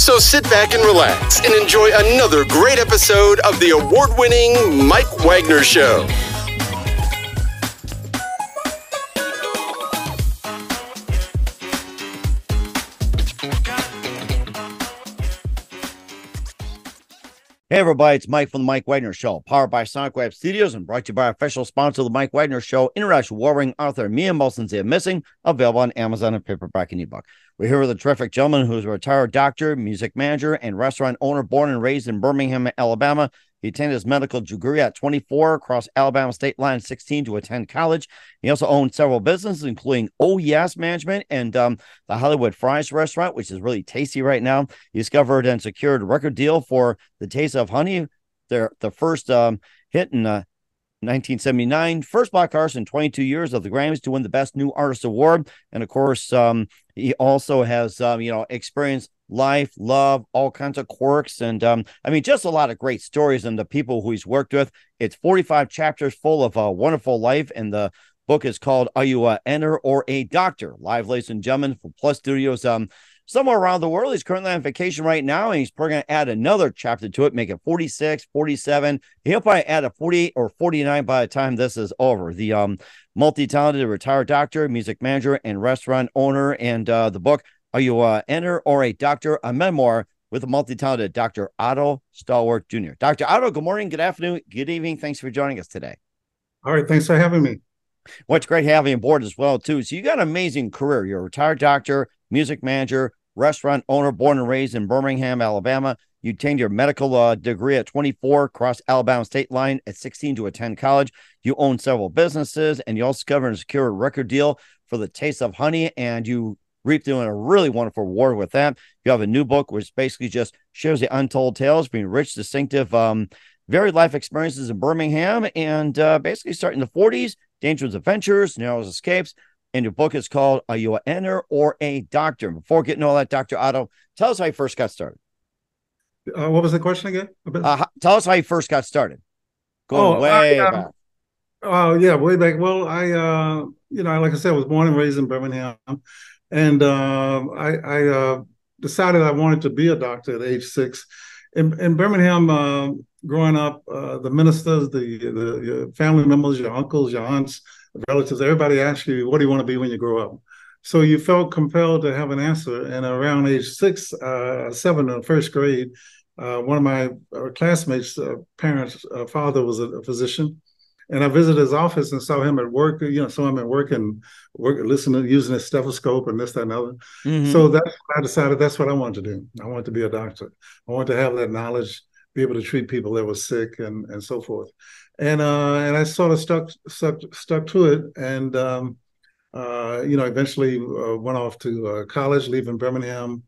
So sit back and relax and enjoy another great episode of the award winning Mike Wagner Show. Hey everybody, it's Mike from the Mike Wagner Show, powered by Sonic Web Studios and brought to you by our official sponsor of the Mike Wagner Show, international warring author Mia Mohsen Zia Missing, available on Amazon and paperback and ebook. We're here with a terrific gentleman who's a retired doctor, music manager, and restaurant owner, born and raised in Birmingham, Alabama. He attended his medical degree at 24 across Alabama state line 16 to attend college. He also owned several businesses, including Oh Yes Management and um, the Hollywood Fries restaurant, which is really tasty right now. He discovered and secured a record deal for The Taste of Honey, their the first um, hit in uh, 1979, first black artist in 22 years of the Grammys to win the Best New Artist Award. And of course, um, he also has, um, you know, experienced life, love, all kinds of quirks. And um, I mean, just a lot of great stories and the people who he's worked with. It's 45 chapters full of a wonderful life. And the book is called Are You a Enter or a Doctor? Live, ladies and gentlemen, for Plus Studios. Um, somewhere around the world. He's currently on vacation right now, and he's probably going to add another chapter to it, make it 46, 47. He'll probably add a 48 or 49 by the time this is over. The um, multi-talented retired doctor, music manager, and restaurant owner, and uh, the book, Are You a Enter or a Doctor? A Memoir with a multi-talented Dr. Otto Stallworth Jr. Dr. Otto, good morning, good afternoon, good evening. Thanks for joining us today. All right, thanks for having me. What's great having you aboard as well, too. So you got an amazing career. You're a retired doctor, music manager, restaurant owner, born and raised in Birmingham, Alabama. You obtained your medical uh, degree at 24, crossed Alabama state line at 16 to attend college. You own several businesses, and you also discovered and secured a record deal for the Taste of Honey, and you reaped doing a really wonderful reward with that. You have a new book which basically just shares the untold tales, being rich, distinctive, um, varied life experiences in Birmingham, and uh, basically starting the 40s, dangerous adventures, narrow escapes, and your book is called Are You an Enter or a Doctor? Before getting all that, Dr. Otto, tell us how you first got started. Uh, what was the question again? Uh, tell us how you first got started. Going oh, way I, uh, back. Oh, yeah, way back. Well, I, uh, you know, like I said, I was born and raised in Birmingham. And uh, I, I uh, decided I wanted to be a doctor at age six. In, in Birmingham, uh, growing up, uh, the ministers, the, the family members, your uncles, your aunts, relatives, everybody asks you, what do you want to be when you grow up? So you felt compelled to have an answer. And around age six, uh, seven in first grade, uh, one of my uh, classmates' uh, parents' uh, father was a, physician. And I visited his office and saw him at work, you know, saw him at work and work, listening, using his stethoscope and this, that, and other. Mm-hmm. So that's I decided that's what I wanted to do. I wanted to be a doctor. I wanted to have that knowledge, be able to treat people that were sick and, and so forth and uh, and I sort of stuck stuck stuck to it, and um, uh, you know, eventually uh, went off to uh, college, leaving Birmingham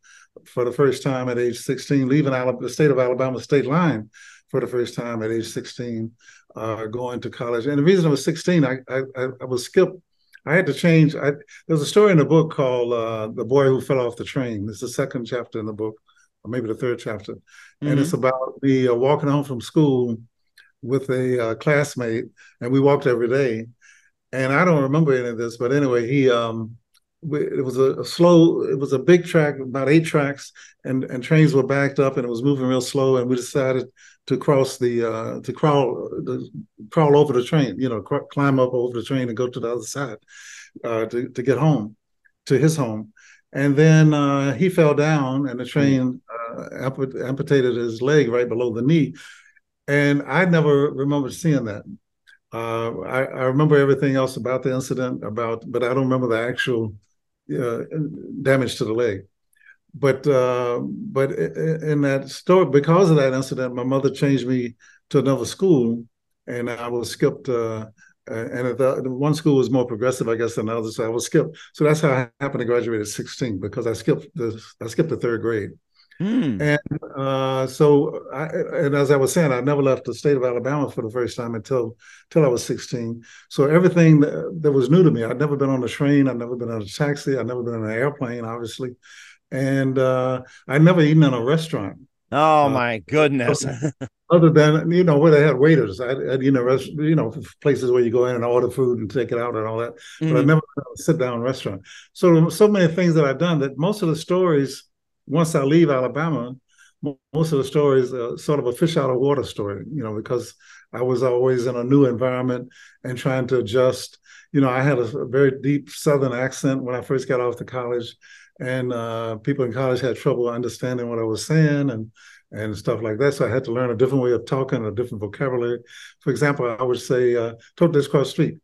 for the first time at age 16, leaving Alabama, the state of Alabama state line for the first time at age 16, uh, going to college. And the reason I was 16, I I, I was skipped. I had to change. I, there's a story in the book called uh, "The Boy Who Fell Off the Train." It's the second chapter in the book, or maybe the third chapter, mm-hmm. and it's about me walking home from school with a uh, classmate, and we walked every day. And I don't remember any of this, but anyway, he um, we, it was a, a, slow. It was a big track, about eight tracks, and and trains were backed up, and it was moving real slow. And we decided to cross the uh, to crawl to crawl over the train, you know, cr- climb up over the train and go to the other side uh, to to get home to his home. And then uh, he fell down, and the train uh, amputated his leg right below the knee. And I never remember seeing that. Uh, I, I, remember everything else about the incident, about, but I don't remember the actual uh, damage to the leg. But uh, but in that story, because of that incident, my mother changed me to another school, and I was skipped. Uh, and the, one school was more progressive, I guess, than others. So I was skipped. So that's how I happened to graduate at 16 because I skipped the I skipped the third grade. Mm. And uh, so, I, and as I was saying, I never left the state of Alabama for the first time until until I was 16. So everything that, that was new to me. I'd never been on a train. I'd never been on a taxi. I'd never been on an airplane, obviously, and uh, I'd never eaten in a restaurant. Oh uh, my goodness! other than you know where they had waiters, I, I you know rest, you know places where you go in and order food and take it out and all that. Mm-hmm. But I never sit down restaurant. So so many things that I've done that most of the stories once I leave Alabama, most of the stories are sort of a fish out of water story, you know, because I was always in a new environment and trying to adjust. You know, I had a, very deep Southern accent when I first got off to college, and uh, people in college had trouble understanding what I was saying and and stuff like that. So I had to learn a different way of talking, a different vocabulary. For example, I would say, uh, "Tote this cross street."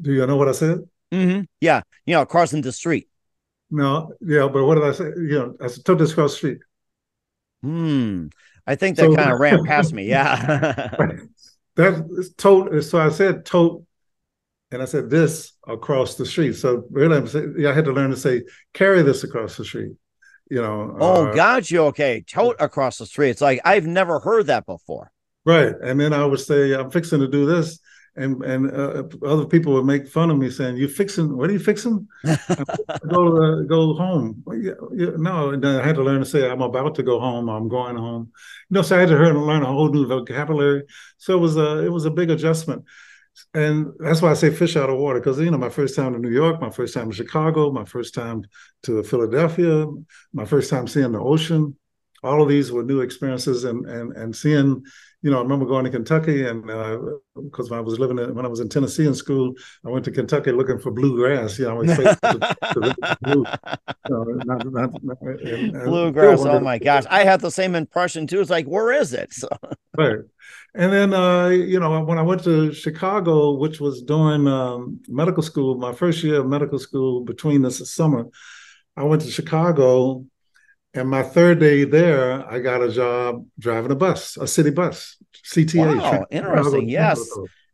Do you know what I said? Mm-hmm. Yeah, you know, crossing the street. No, yeah, but what did I say? You know, I took this cross street. Hmm. I think that so, kind of ran past me. Yeah. that tote. So I said tote, and I said this across the street. So really, I'm saying, yeah, I had to learn to say carry this across the street. You know. Oh, uh, got you. Okay, tote across the street. It's like I've never heard that before. Right, and then I would say I'm fixing to do this, and and uh, other people would make fun of me saying, "You fixing? What are you fixing? go uh, go home." Well, yeah, yeah, no, and I had to learn to say, "I'm about to go home. I'm going home." You know, so I had to learn a whole new vocabulary. So it was a it was a big adjustment, and that's why I say fish out of water because you know my first time to New York, my first time to Chicago, my first time to Philadelphia, my first time seeing the ocean. All of these were new experiences, and and and seeing you know, I remember going to Kentucky, and because uh, when I was living in, when I was in Tennessee in school, I went to Kentucky looking for bluegrass. You know, blue, bluegrass. Oh my gosh, I had the same impression too. It's like, where is it? So. Right, and then uh, you know, when I went to Chicago, which was during um, medical school, my first year of medical school, between this summer, I went to Chicago and my third day there, I got a job driving a bus, a city bus, CTA. Wow, interesting. Yes.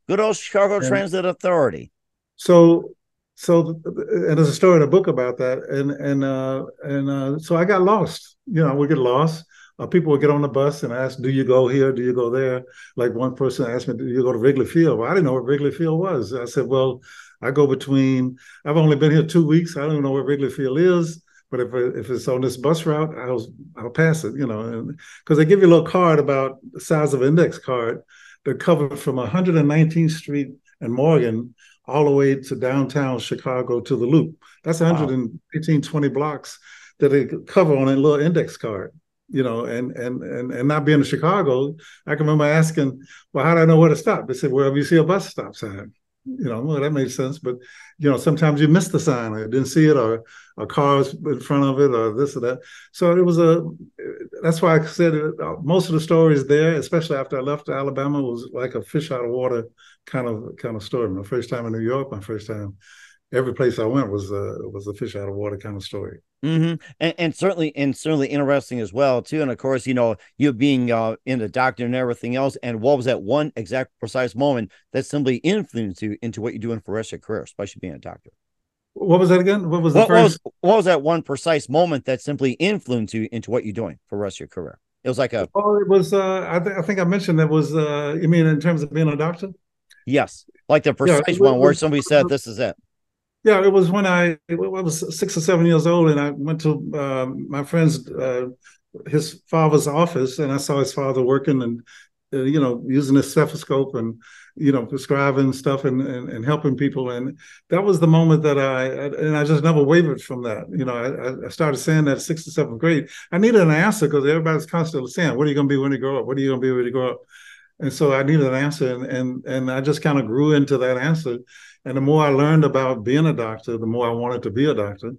Good old Chicago and Transit Authority. So, so, and there's a story in a book about that. And, and, uh, and, uh, so I got lost. You know, we get lost. Uh, people would get on the bus and ask, "Do you go here? Do you go there?" Like one person asked me, "Do you go to Wrigley Field?" Well, I didn't know what Wrigley Field was. I said, "Well, I go between. I've only been here two weeks. I don't even know where Wrigley Field is." But if if it's on this bus route, I'll I'll pass it, you know, because they give you a little card about the size of an index card that covered from 119th Street and Morgan all the way to downtown Chicago to the Loop. That's 118, wow. 20 blocks that they cover on a little index card you know, and and and and not being in Chicago, I can remember asking, "Well, how do I know where to stop?" They said, "Well, if you see a bus stop sign." You know, well, that made sense. But you know, sometimes you miss the sign, or didn't see it, or a car's in front of it, or this or that. So it was a. That's why I said it, uh, most of the stories there, especially after I left Alabama, was like a fish out of water kind of kind of story. My first time in New York, my first time every place I went was a was a fish out of water kind of story. Mm-hmm. And, and, certainly and certainly interesting as well too. And of course, you know, you being uh, in the doctor and everything else. And what was that one exact precise moment that simply influenced you into what you're doing for the rest of your career, especially being a doctor? What was that again? What was the what, first? What was, what was, that one precise moment that simply influenced you into what you're doing for the rest of your career? It was like a. Oh, it was. Uh, I, th- I think I mentioned that was. Uh, you mean in terms of being a doctor? Yes, like the precise yeah, one where somebody said, "This is it." Yeah, it was when I, I was six or seven years old, and I went to uh, my friend's uh, his father's office, and I saw his father working and uh, you know using a stethoscope and you know prescribing stuff and, and, and helping people, and that was the moment that I and I just never wavered from that. You know, I, I started saying that sixth or seventh grade. I needed an answer because everybody's constantly saying, "What are you going to be when you grow up? What are you going to be when you grow up?" And so I needed an answer, and and and I just kind of grew into that answer and the more I learned about being a doctor, the more I wanted to be a doctor.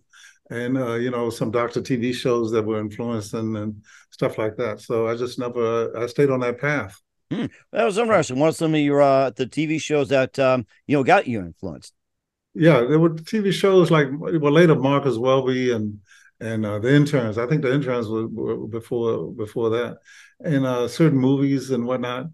And uh, you know, some doctor TV shows that were influencing and stuff like that. So I just never I stayed on that path. Hmm. That was interesting. What are some of your uh, the TV shows that um, you know got you influenced? Yeah, there were TV shows like well later Marcus Welby and and uh, the interns. I think the interns were, were before before that, and uh, certain movies and whatnot,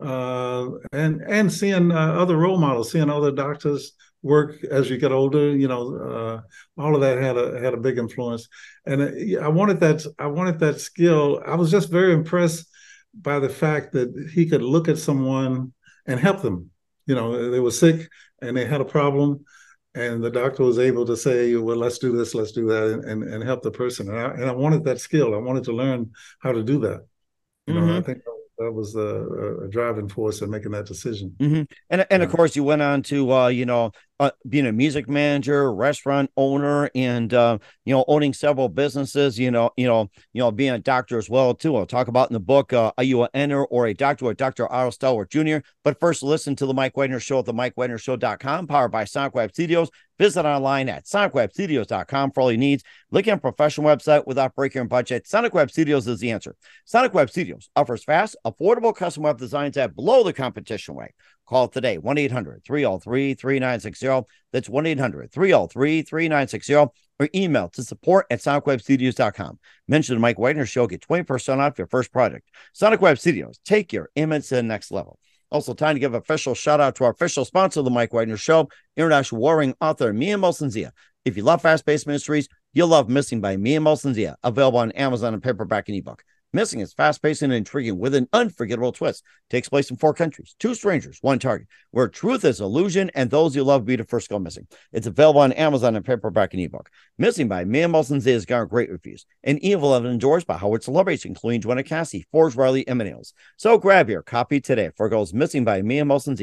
uh, and and seeing uh, other role models, seeing other doctors work as you get older. You know, uh, all of that had a had a big influence, and uh, I wanted that I wanted that skill. I was just very impressed by the fact that he could look at someone and help them. You know, they were sick and they had a problem and the doctor was able to say, "Well, let's do this, let's do that," and and, help the person. And I, and I wanted that skill. I wanted to learn how to do that. You mm-hmm. know, I think that was a, a, driving force in making that decision. Mm-hmm. And and of course, you went on to uh, you know uh, being a music manager, restaurant owner, and uh, you know owning several businesses. You know, you know, you know, being a doctor as well too. I'll talk about in the book. Uh, are you an enter or a doctor or Dr. Otto Stallworth Jr.? But first, listen to the Mike Wagner Show at the MikeWagnerShow.com, powered by Sonic Web Studios. Visit online at sonicwebstudios.com for all your needs. Look at a professional website without breaking your budget. Sonic Web Studios is the answer. Sonic Web Studios offers fast, affordable custom web designs at below the competition rate. Call today 1 800 303 3960. That's 1 800 303 3960 or email to support at sonicwebstudios.com. Mention the Mike Wagner Show, get 20% off your first project. Sonic Web Studios, take your image to the next level. Also, time to give official shout out to our official sponsor of the Mike Wagner Show, international warring author Mia Zia. If you love fast paced mysteries, you'll love Missing by Mia Zia, available on Amazon and paperback and ebook. Missing is fast paced and intriguing with an unforgettable twist. Takes place in four countries, two strangers, one target, where truth is illusion and those you love be the first go missing. It's available on Amazon and paperback and ebook. Missing by Mia Molson has garnered great reviews. And Evil and endorsed by Howard celebrities, including Joanna Cassie, Forbes Riley, and. So grab your copy today for Goes Missing by Mia Molson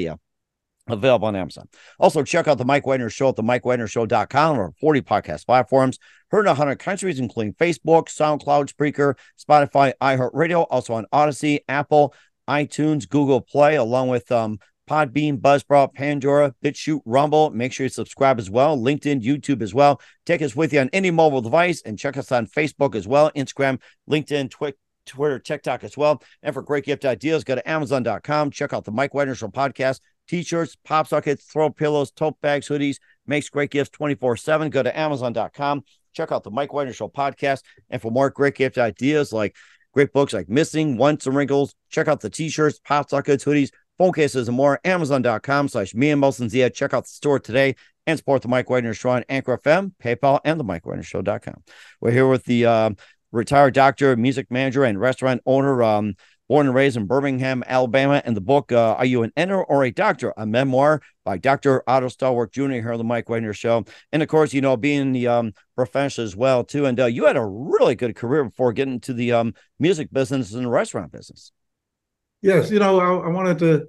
available on Amazon. Also, check out the Mike Wagner Show at the MikeWagnerShow.com or 40 podcast platforms. Heard in 100 countries, including Facebook, SoundCloud, Spreaker, Spotify, iHeartRadio, also on Odysee, Apple, iTunes, Google Play, along with um, Podbean, Buzzsprout, Pandora, BitChute, Rumble. Make sure you subscribe as well. LinkedIn, YouTube as well. Take us with you on any mobile device and check us on Facebook as well, Instagram, LinkedIn, Twitter. Twitter, TikTok as well. And for great gift ideas, go to Amazon.com. Check out the Mike Wagner Show podcast t-shirts, pop sockets, throw pillows, tote bags, hoodies, makes great gifts 24-7. Go to Amazon.com. Check out the Mike Wagner Show podcast. And for more great gift ideas like great books like Missing, Once and Wrinkles, check out the t-shirts, pop sockets, hoodies, phone cases, and more. Amazon.com slash me and Molson Zia. Check out the store today and support the Mike Wagner Show on Anchor FM, PayPal, and the Mike Wagner Show.com. We're here with the uh, retired doctor, music manager, and restaurant owner, um, born and raised in Birmingham, Alabama. And the book, uh, Are You an Enter or a Doctor? A memoir by Dr. Otto Stallworth Jr. here on the Mike Wagner Show. And of course, you know, being the um, professional as well, too. And uh, you had a really good career before getting to the um, music business and the restaurant business. Yes. You know, I, I wanted to.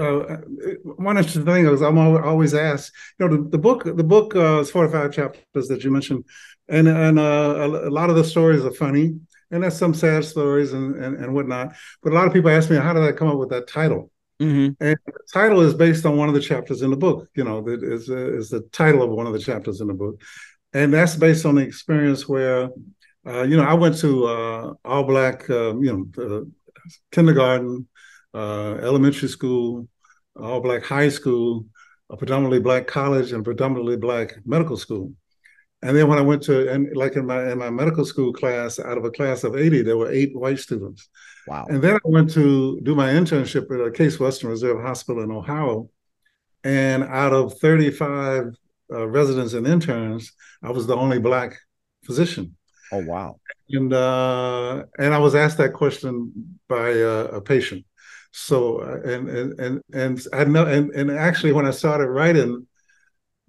Uh, one interesting thing is I'm always asked, you know, the, the book, the book uh, is 45 chapters that you mentioned, and and uh, a, a lot of the stories are funny and that's some sad stories and, and, and whatnot. But a lot of people ask me, how did I come up with that title? Mm-hmm. And the title is based on one of the chapters in the book. You know, that is uh, is the title of one of the chapters in the book, and that's based on the experience where, uh, you know, I went to uh, all black, um, you know, kindergarten, uh, elementary school, all black high school, a predominantly black college, and predominantly black medical school. And then when I went to and like in my in my medical school class, out of a class of 80, there were eight white students. Wow. And then I went to do my internship at a Case Western Reserve Hospital in Ohio. And out of 35 uh, residents and interns, I was the only black physician. Oh wow. And uh, and I was asked that question by uh, a patient. So uh, and and and and I know and, and actually when I started writing,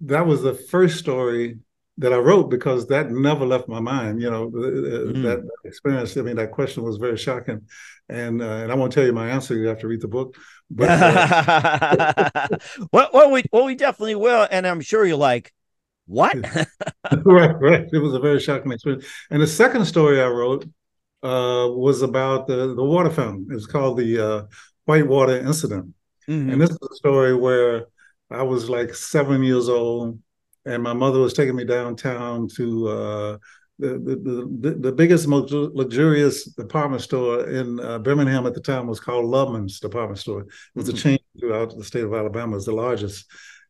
that was the first story that I wrote because that never left my mind. You know, mm. that, experience. I mean, that question was very shocking, and uh, and I won't tell you my answer. You have to read the book. But uh, well, well, we well we definitely will, and I'm sure you're like, what? right, right. It was a very shocking experience. And the second story I wrote uh, was about the the water fountain. It was called the uh, Whitewater Incident, mm-hmm. and this is a story where I was like seven years old and my mother was taking me downtown to uh, the, the, the, the biggest, most luxurious department store in uh, Birmingham at the time was called Loveman's Department Store. It was a mm-hmm. chain throughout the state of Alabama. It was the largest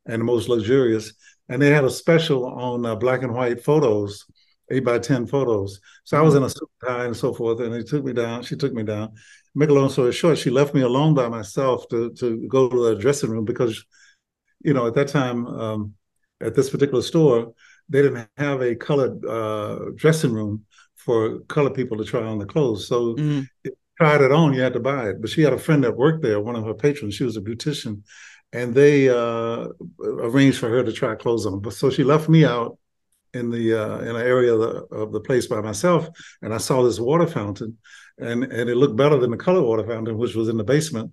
and the most luxurious. And they had a special on uh, black and white photos, eight by 10 photos. So I was mm-hmm. in a suit tie and so forth. And they took me down. She took me down. Make a long story short, she left me alone by myself to, to go to the dressing room because, you know, at that time, um, at this particular store, they didn't have a colored uh, dressing room for colored people to try on the clothes. So mm-hmm. tried it on, you had to buy it. But she had a friend that worked there, one of her patrons. She was a beautician, and they uh, arranged for her to try clothes on. But so she left me out in the uh, in an area of the, of the place by myself, and I saw this water fountain, and and it looked better than the color water fountain, which was in the basement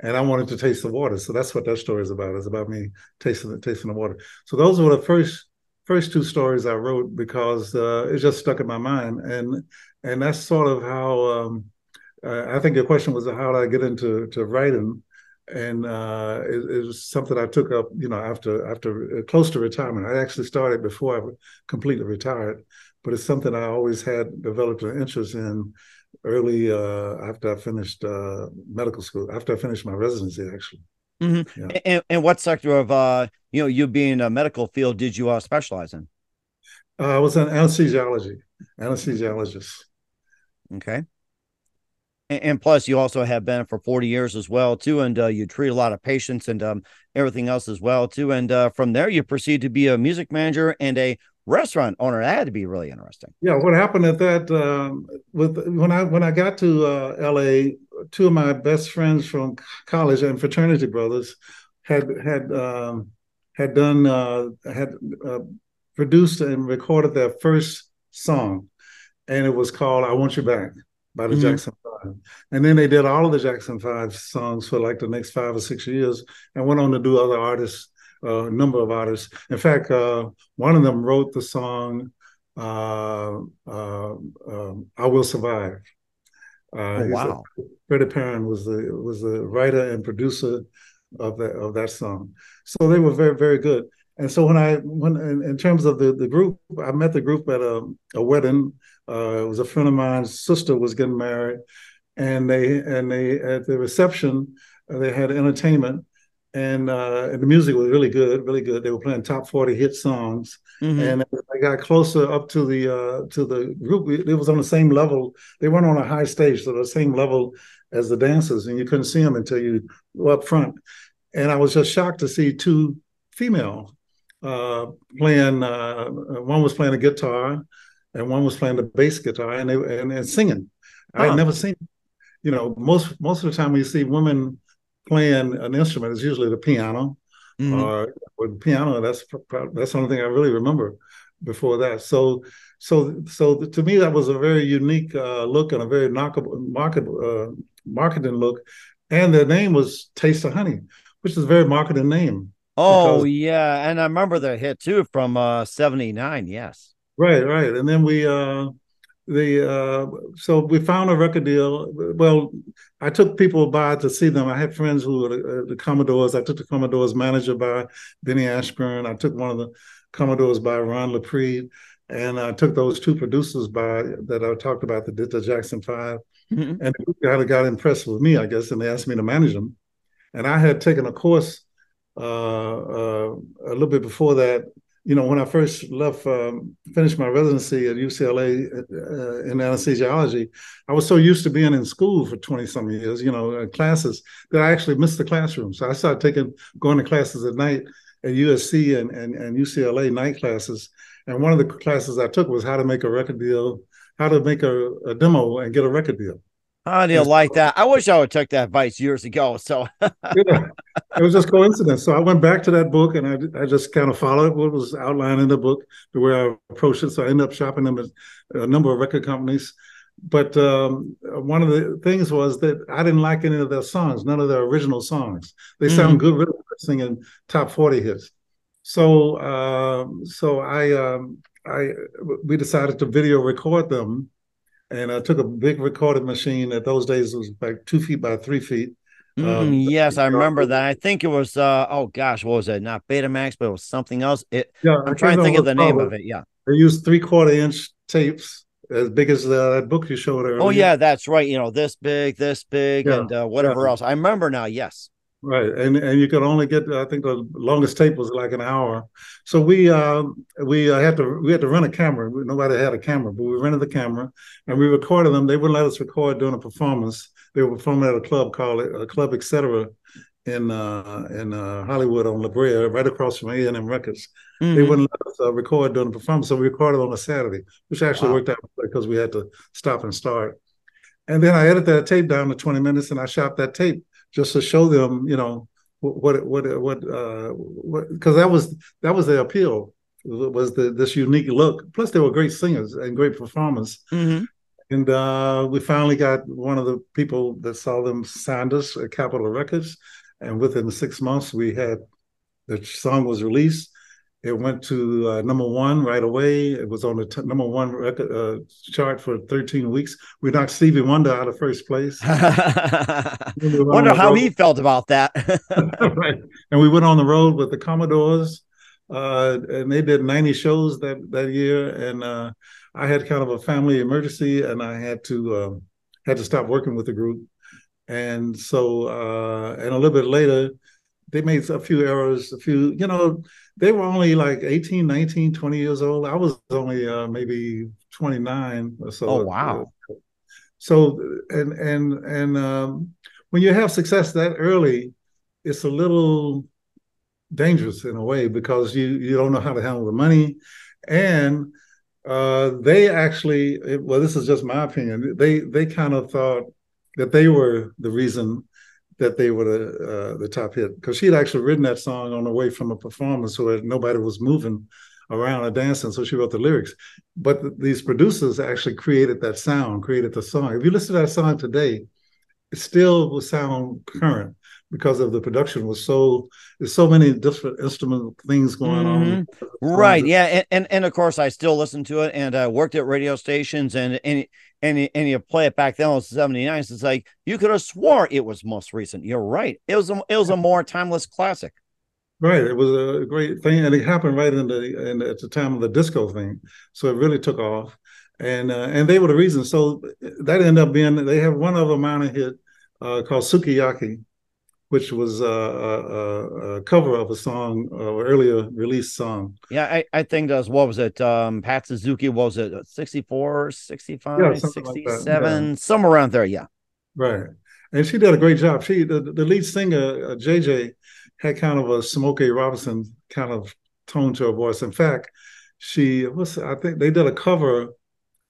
and I wanted to taste the water. So that's what that story is about. It's about me tasting the tasting the water. So those were the first first two stories I wrote because uh, it just stuck in my mind, and and that's sort of how um, I think your question was how did I get into to writing, and uh, it, it, was something I took up, you know, after after uh, close to retirement. I actually started before I completely retired, but it's something I always had developed an interest in early uh, after I finished uh, medical school, after I finished my residency, actually. Mm-hmm. Yeah. And, and what sector of uh, you know, you being a medical field, did you uh, specialize in? Uh, I was an anesthesiology, anesthesiologist. Okay. And, and, plus, you also have been for 40 years as well, too. And uh, you treat a lot of patients and um, everything else as well, too. And uh, from there, you proceed to be a music manager and a restaurant owner. That had to be really interesting. Yeah, what happened at that um, with when I when I got to uh, L.A., two of my best friends from college and fraternity brothers had had um, had done uh, had uh, produced and recorded their first song, and it was called "I Want You Back" by the mm-hmm. Jackson Five. And then they did all of the Jackson Five songs for like the next five or six years, and went on to do other artists, a number of artists. In fact, uh, one of them wrote the song uh, uh, um, "I Will Survive." oh, wow! A, Freddie Perren was the was the writer and producer of that of that song. So they were very very good. And so when I when in, in terms of the the group, I met the group at a, a wedding. Uh, it was a friend of mine's sister was getting married, and they and they at the reception they had entertainment. And, uh, and the music was really good, really good. They were playing top forty hit songs, mm-hmm. and I got closer up to the uh, to the group. It was on the same level. They weren't on a high stage, so the same level as the dancers, and you couldn't see them until you were up front and I was just shocked to see two female uh, playing. Uh, one was playing a guitar, and one was playing the bass guitar, and they and, and singing. Huh. I had never seen. You know, most most of the time we see women playing an instrument, is usually the piano, mm-hmm. or with piano. That's that's the only thing I really remember before that. So so so to me that was a very unique uh, look and a very marketable market uh, marketing look, and the name was Taste of Honey which is a very marketing name. Oh because, yeah, and I remember the hit too from uh 79, yes. Right, right. And then we uh the uh so we found a record deal. Well, I took people by to see them. I had friends who were the, uh, the Commodores. I took the Commodores manager by Benny Ashburn. I took one of the Commodores by Ron LaPread. And I took those two producers by that I talked about that did the Jackson 5 mm-hmm. and they kind of got impressed with me, I guess, and they asked me to manage them. And I had taken a course uh, uh, a little bit before that. You know, when I first left, um, finished my residency at UCLA uh, in anesthesiology, I was so used to being in school for 20 some years, you know, uh, classes, that I actually missed the classroom. So I started taking, going to classes at night at USC and, and, and UCLA night classes. And one of the classes I took was how to make a record deal, how to make a, a demo and get a record deal. I didn't like that. I wish I would took that advice years ago. So yeah, it was just coincidence. So I went back to that book and I, I just kind of followed what was outlined in the book, the way I approached it. So I ended up shopping them at a number of record companies. But um, one of the things was that I didn't like any of their songs, none of their original songs. They mm-hmm. sound good, singing top forty hits. So, uh, so I, um, I, we decided to video record them and I took a big recording machine. At those days, it was like two feet by three feet. Mm, um, yes, I remember that. I think it was uh oh gosh, what was it? Not Betamax, but it was something else. It yeah, I'm trying to think of the name of it. Yeah. They used three quarter inch tapes as big as uh, that book you showed earlier. Oh yeah, that's right. You know, this big, this big, Yeah. and uh, whatever Yeah. else. I remember now. Yes. Right, and and you could only get I think the longest tape was like an hour. So we uh, we uh, had to we had to rent a camera. Nobody had a camera, but we rented the camera and we recorded them. They wouldn't let us record during a performance. They were performing at a club called a club etc. in uh, in uh, Hollywood on La Brea, right across from A and M Records. They Mhm. wouldn't let us uh, record during the performance, so we recorded on a Saturday, which actually Wow. worked out because we had to stop and start. And then I edited that tape down to 20 minutes, and I shot that tape just to show them, you know, what what what uh what because that was that was the appeal was the this unique look. Plus, they were great singers and great performers. Mhm. And uh, we finally got one of the people that saw them signed us at Capitol Records. And within six months, we had the song was released. It went to uh, number one right away. It was on the t- number one record uh, chart for 13 weeks. We knocked Stevie Wonder out of first place. We were on Wonder how road- he felt about that. right. And we went on the road with the Commodores, uh, and they did 90 shows that that year. And uh, I had kind of a family emergency, and I had to um had to stop working with the group. And so, uh, and a little bit later, they made a few errors. A few, you know, they were only like 18, 19, 20 years old. I was only uh, maybe 29 or so. Oh, wow. So and and and um, when you have success that early, it's a little dangerous in a way because you you don't know how to handle the money, and uh, they actually well this is just my opinion they they kind of thought that they were the reason that they were the uh, the top hit. Because she had actually written that song on the way from a performance where nobody was moving around or dancing so she wrote the lyrics. But th- these producers actually created that sound created the song. If you listen to that song today it still will sound current because of the production was so there's so many different instrumental things going on Right. Yeah. And, and and of course I still listen to it and I worked at radio stations and and and, and you play it back then it was 79. It's like you could have swore it was most recent. You're right. It was a, it was a more timeless classic. Right, it was a great thing, and it happened right in the, in at the time of the disco thing, so it really took off, and uh, and they were the reason. So that ended up being they have one other minor hit uh, called Sukiyaki, which was uh, a, a, a cover of a song, uh, earlier released song. Yeah, I, I think was what was it? Um, Pat Suzuki what was it 64, 65, Yeah, something like that, 67, somewhere around there. Yeah. Right, and she did a great job. She the, the lead singer uh, JJ had kind of a Smokey Robinson kind of tone to her voice. In fact, she was, I think they did a cover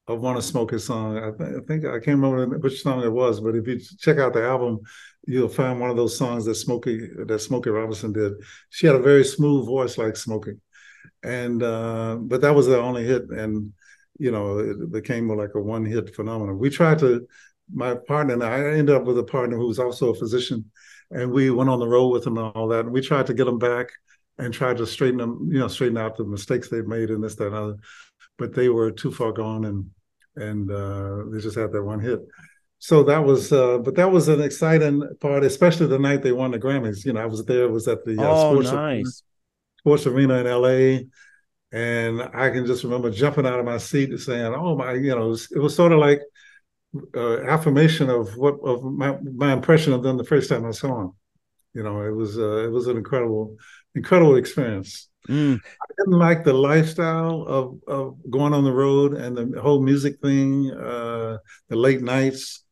of one of Smokey's songs. I, th- I think I can't remember which song it was, but if you check out the album, you'll find one of those songs that Smokey that Smokey Robinson did. She had a very smooth voice like Smokey, and uh, but that was the only hit, and you know it became like a one hit phenomenon. We tried to. My partner and I, I ended up with a partner who was also a physician, and we went on the road with him and all that. And we tried to get him back and tried to straighten them, you know, straighten out the mistakes they've made and this, that, and other. But they were too far gone, and and uh, they just had that one hit. So that was, uh, but that was an exciting part, especially the night they won the Grammys. You know, I was there, was at the uh, oh, sports arena, nice. sports arena in L.A. And I can just remember jumping out of my seat and saying, "Oh my!" You know, it was, it was sort of like uh, affirmation of what of my my impression of them the first time I saw them. You know, it was uh, it was an incredible incredible experience. Mm. I didn't like the lifestyle of of going on the road and the whole music thing, uh, the late nights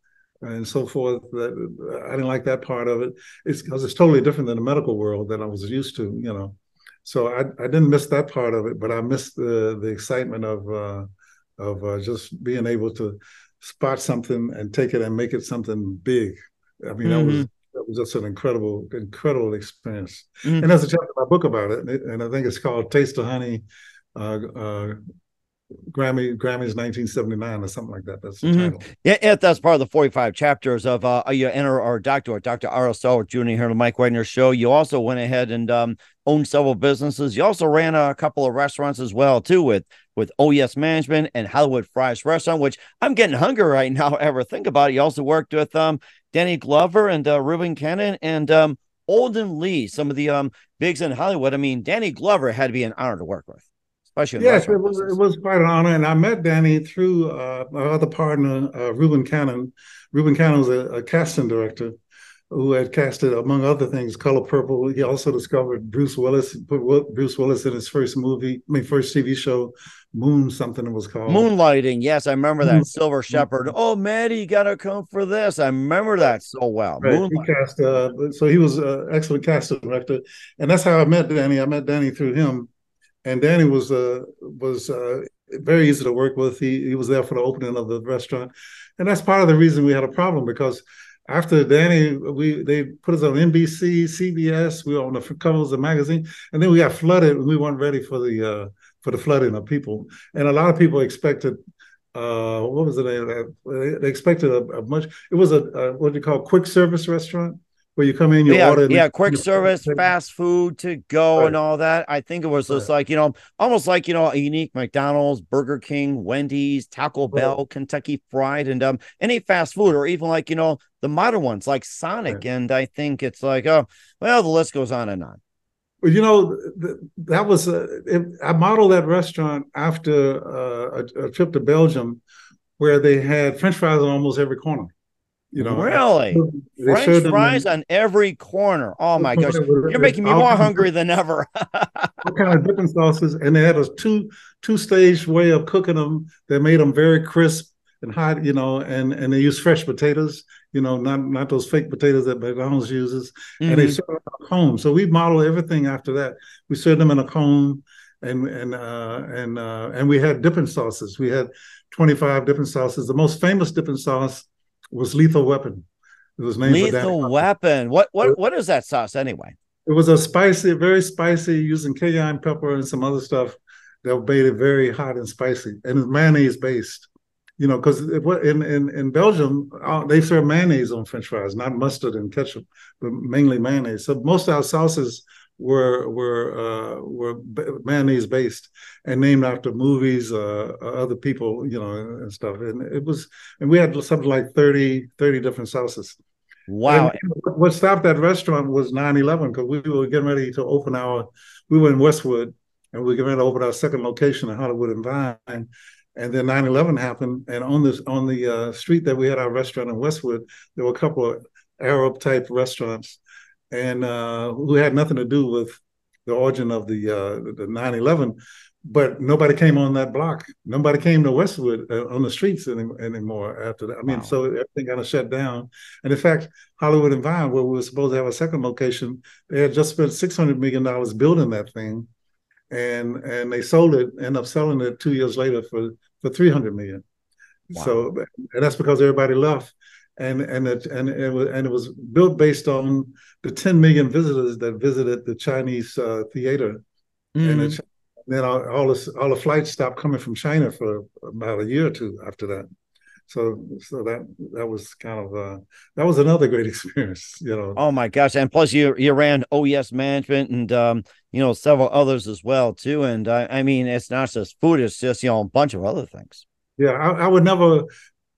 and so forth. That I didn't like that part of it. It's because it's totally different than the medical world that I was used to. You know, so I I didn't miss that part of it, but I missed the the excitement of uh, of uh, just being able to spot something and take it and make it something big. I mean, that was that was just an incredible, incredible experience. Mhm. And there's a chapter in my book about it, and, it, I think it's called "Taste of Honey." Uh, uh, Grammy Grammys 1979 or something like that. That's the Mhm. title. Yeah, yeah, that's part of the 45 chapters of uh you enter our doctor, Dr. RSL Jr. here on the Mike Wagner show. You also went ahead and um owned several businesses. You also ran a couple of restaurants as well, too, with with OES Management and Hollywood Fries Restaurant, which I'm getting hungry right now. Ever think about it? You also worked with um Danny Glover and uh, Reuben Cannon and um Olden Lee, some of the um bigs in Hollywood. I mean, Danny Glover had to be an honor to work with. especially. Yes, it was, it was quite an honor, and I met Danny through uh, my other partner, uh, Reuben Cannon. Ruben Cannon was a, a, casting director who had casted, among other things, Color Purple. He also discovered Bruce Willis, put Bruce Willis in his first movie, I mean, first TV show, Moon something it was called. Moonlighting. Yes, I remember that. Cybill Shepherd. Oh, Maddie, you got to come for this. I remember that so well. Right. He cast, uh, so he was an excellent casting director. And that's how I met Danny. I met Danny through him. And Danny was uh, was uh, very easy to work with. He, he was there for the opening of the restaurant. And that's part of the reason we had a problem because after Danny, we they put us on NBC, CBS. We were on the covers of magazine, and then we got flooded, and we weren't ready for the uh, for the flooding of people. And a lot of people expected, uh, what was the name? They expected a, a much, it was a, a, what do you call quick service restaurant where you come in, you yeah, order. Yeah, quick service, fast food to go right. and all that. I think it was just right. like, you know, almost like, you know, a unique McDonald's, Burger King, Wendy's, Taco Bell, right. Kentucky Fried, and um, any fast food, or even like, you know, the modern ones like Sonic. And I think it's like, oh, well, the list goes on and on. Well, you know, that was a, it, I modeled that restaurant after uh, a, a, trip to Belgium, where they had French fries on almost every corner. You know, really, French fries on every corner. Oh my gosh, you're making me more hungry than ever. what kind of dipping sauces? And they had a two two stage way of cooking them that made them very crisp and hot, you know, and and they use fresh potatoes, you know, not not those fake potatoes that McDonald's uses, mm-hmm. and they mm-hmm. serve them in a cone. So we model everything after that. We serve them in a cone, and and uh, and uh, and we had dipping sauces. We had twenty five dipping sauces. The most famous dipping sauce was Lethal Weapon. It was named Lethal Weapon. What what what is that sauce anyway? It was a spicy, very spicy, using cayenne pepper and some other stuff that made it very hot and spicy, and it's mayonnaise based you know, because in, in in Belgium uh, they serve mayonnaise on French fries, not mustard and ketchup, but mainly mayonnaise. So most of our sauces were were uh, were mayonnaise based and named after movies, uh, uh, other people, you know, and stuff. And it was, and we had something like 30, 30 different sauces. Wow. And what stopped that restaurant was 9-11 because we were getting ready to open our, we were in Westwood and we were getting ready to open our second location in Hollywood and Vine and then 9-11 happened and on this on the uh, street that we had our restaurant in westwood there were a couple of arab type restaurants and uh, who had nothing to do with the origin of the uh, the 9-11 but nobody came on that block nobody came to westwood uh, on the streets any, anymore after that i mean wow. so everything kind of shut down and in fact hollywood and vine where we were supposed to have a second location they had just spent 600 million dollars building that thing and and they sold it, end up selling it two years later for for three hundred million. Wow. So and that's because everybody left, and and it and it was and it was built based on the ten million visitors that visited the Chinese uh, theater, mm-hmm. and then all, all the all the flights stopped coming from China for about a year or two after that. So so that that was kind of uh, that was another great experience, you know. Oh my gosh! And plus, you you ran OES management and um, you know several others as well too. And uh, I mean, it's not just food; it's just you know a bunch of other things. Yeah, I, I would never.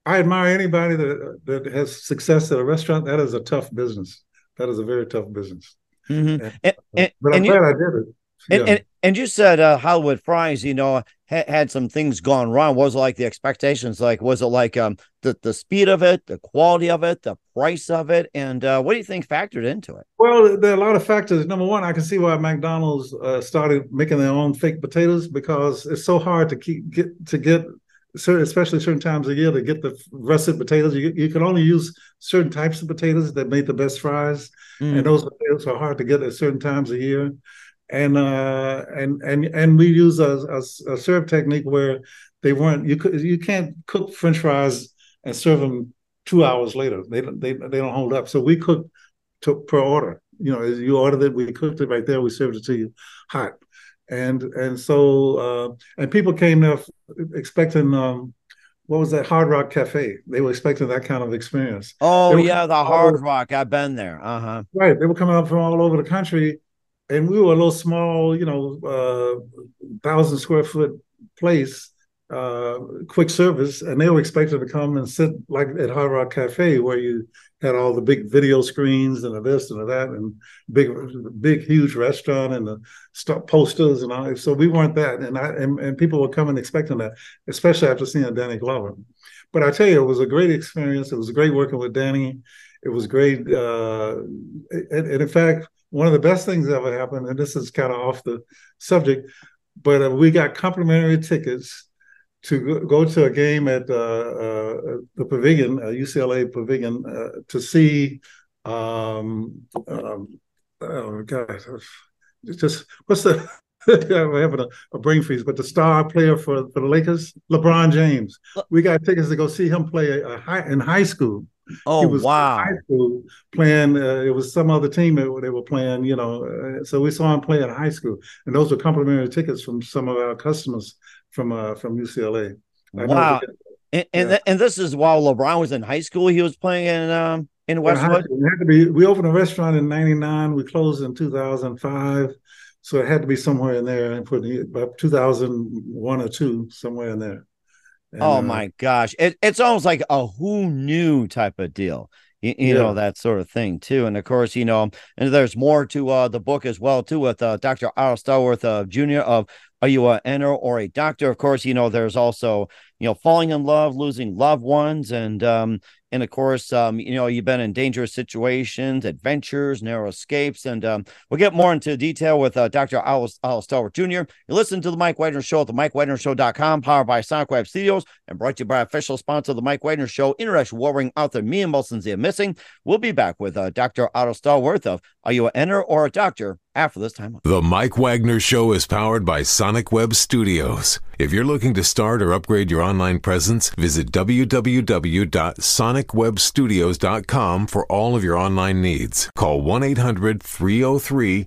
I admire anybody that that has success at a restaurant. That is a tough business. That is a very tough business. Mm-hmm. And, and, but I'm glad you, I did it. And, yeah. and, and you said uh, Hollywood Fries, you know, ha- had some things gone wrong. What was like the expectations? Like, was it like um the the speed of it, the quality of it, the price of it, and uh, what do you think factored into it? Well, there are a lot of factors. Number one, I can see why McDonald's uh, started making their own fake potatoes because it's so hard to keep get to get especially certain times of year to get the russet potatoes. You, you can only use certain types of potatoes that make the best fries, mm. and those potatoes are hard to get at certain times of year and uh, and and and we use a, a, a, serve technique where they weren't you could you can't cook French fries and serve them two hours later. They they they don't hold up. So we cook to, per order. You know, you ordered it, we cooked it right there. We served it to you hot, and and so uh, and people came there expecting. Um, what was that Hard Rock Cafe? They were expecting that kind of experience. Oh yeah, the Hard Rock. I've been there. Uh huh. Right. They were coming up from all over the country, and we were a little small, you know, uh, thousand square foot place, uh, quick service, and they were expected to come and sit like at Hard Rock Cafe, where you had all the big video screens and the this and the that, and big, big, huge restaurant and the posters and all. So we weren't that, and I and, and people were coming expecting that, especially after seeing Danny Glover. But I tell you, it was a great experience. It was great working with Danny. It was great, uh, and, and in fact, one of the best things that ever happened, and this is kind of off the subject, but uh, we got complimentary tickets to go to a game at uh, uh, the Pavilion, UCLA uh, Pavilion, uh, to see. Um, um, oh God, just what's the? I'm having a, a, brain freeze, but the star player for, for the Lakers, LeBron James. We got tickets to go see him play a, a high, in high school. Oh he was wow! High school playing. Uh, it was some other team that they were playing. You know, uh, so we saw him play in high school, and those were complimentary tickets from some of our customers from uh, from UCLA. I wow! And and, yeah. th- and, this is while LeBron was in high school. He was playing in um, in Westwood. It had to be. We opened a restaurant in '99. We closed in 2005. So it had to be somewhere in there, and put about 2001 or two, somewhere in there. And, oh uh, my gosh, it, it's almost like a who knew type of deal you, you yeah. know that sort of thing too and of course you know and there's more to uh, the book as well too with uh, dr Otto Stallworth uh, jr of are you a enter or a doctor? Of course you know there's also you know falling in love losing loved ones and um and of course um you know you've been in dangerous situations adventures narrow escapes and um we'll get more into detail with uh, dr alice, alice jr you listen to the mike wagner show at the mikewagnershow.com powered by sonic web studios and brought to you by official sponsor of the mike wagner show international warring author Mian Mohsin Zia missing. We'll be back with uh, dr Otto Stallworth of are you an enter or a doctor after this time. The Mike Wagner Show is powered by Sonic Web Studios. If you're looking to start or upgrade your online presence, visit www.sonicwebstudios.com for all of your online needs. Call 1 800 303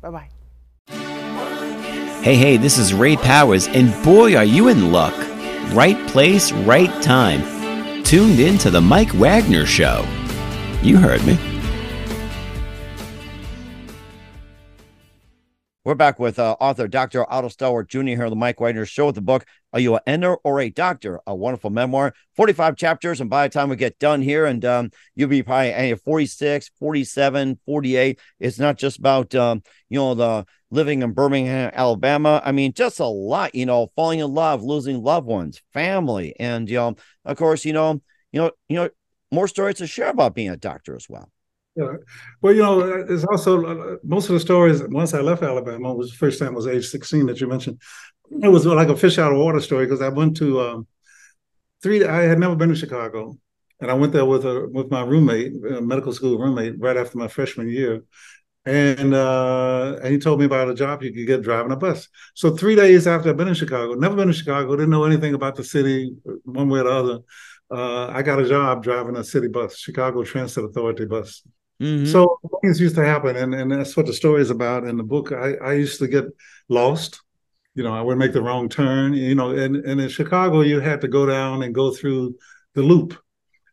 Bye bye. Hey, hey, this is Ray Powers, and boy, are you in luck. Right place, right time. Tuned in to The Mike Wagner Show. You heard me. We're back with uh, author Dr. Otto Stallworth Jr. here on the Mike Wagner Show with the book, Are You an Ender or a Doctor? A wonderful memoir, 45 chapters. And by the time we get done here, and um, you'll be probably 46, 47, 48, it's not just about, um, you know, the living in Birmingham, Alabama. I mean, just a lot, you know, falling in love, losing loved ones, family. And, you know, of course, you know, you know, you know, more stories to share about being a doctor as well. Yeah. Well, you know, it's also uh, most of the stories. Once I left Alabama, was the first time I was age 16 that you mentioned. It was like a fish out of water story because I went to um, three. I had never been to Chicago, and I went there with a with my roommate, medical school roommate, right after my freshman year. And uh, and he told me about a job you could get driving a bus. So three days after I've been in Chicago, never been to Chicago, didn't know anything about the city one way or the other. Uh, I got a job driving a city bus, Chicago Transit Authority bus. Mm-hmm. So things used to happen, and, and that's what the story is about. In the book, I, I used to get lost. You know, I would make the wrong turn. You know, and, and in Chicago, you had to go down and go through the loop,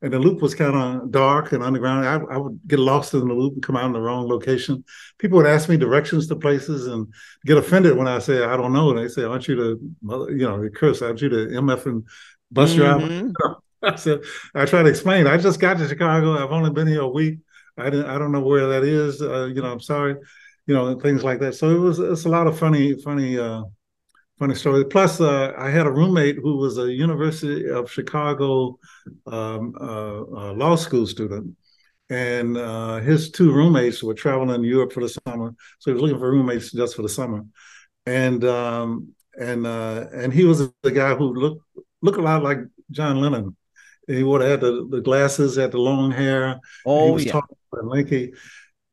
and the loop was kind of dark and underground. I, I, would get lost in the loop and come out in the wrong location. People would ask me directions to places and get offended when I say I don't know. And they say, "Aren't you the, you know, the curse? Aren't you the MF and bus mm-hmm. driver?" I said, I try to explain. I just got to Chicago. I've only been here a week. I didn't, I don't know where that is. Uh, you know, I'm sorry. You know, things like that. So it was it's a lot of funny, funny uh, funny story. Plus, uh, I had a roommate who was a University of Chicago um, uh, uh, law school student, and uh, his two roommates were traveling in Europe for the summer. So he was looking for roommates just for the summer, and um, and and he was the guy who looked looked a lot like John Lennon. He would have had the, the glasses, had the long hair. Oh, he was yeah. tall and lanky.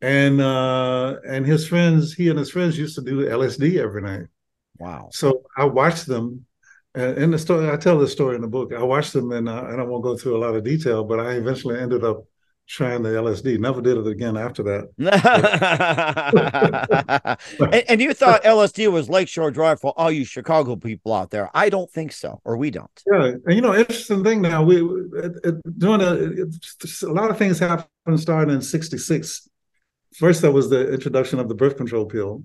And uh, and his friends, he and his friends used to do LSD every night. Wow. So I watched them. And in the story, I tell this story in the book. I watched them, and uh, I don't want to go through a lot of detail, but I eventually ended up trying the LSD. Never did it again after that. and, and you thought LSD was Lakeshore Drive for all you Chicago people out there. I don't think so, or we don't. Yeah, and you know, interesting thing now. We it, it, doing a, it, a lot of things happened starting in '66. First, there was the introduction of the birth control pill,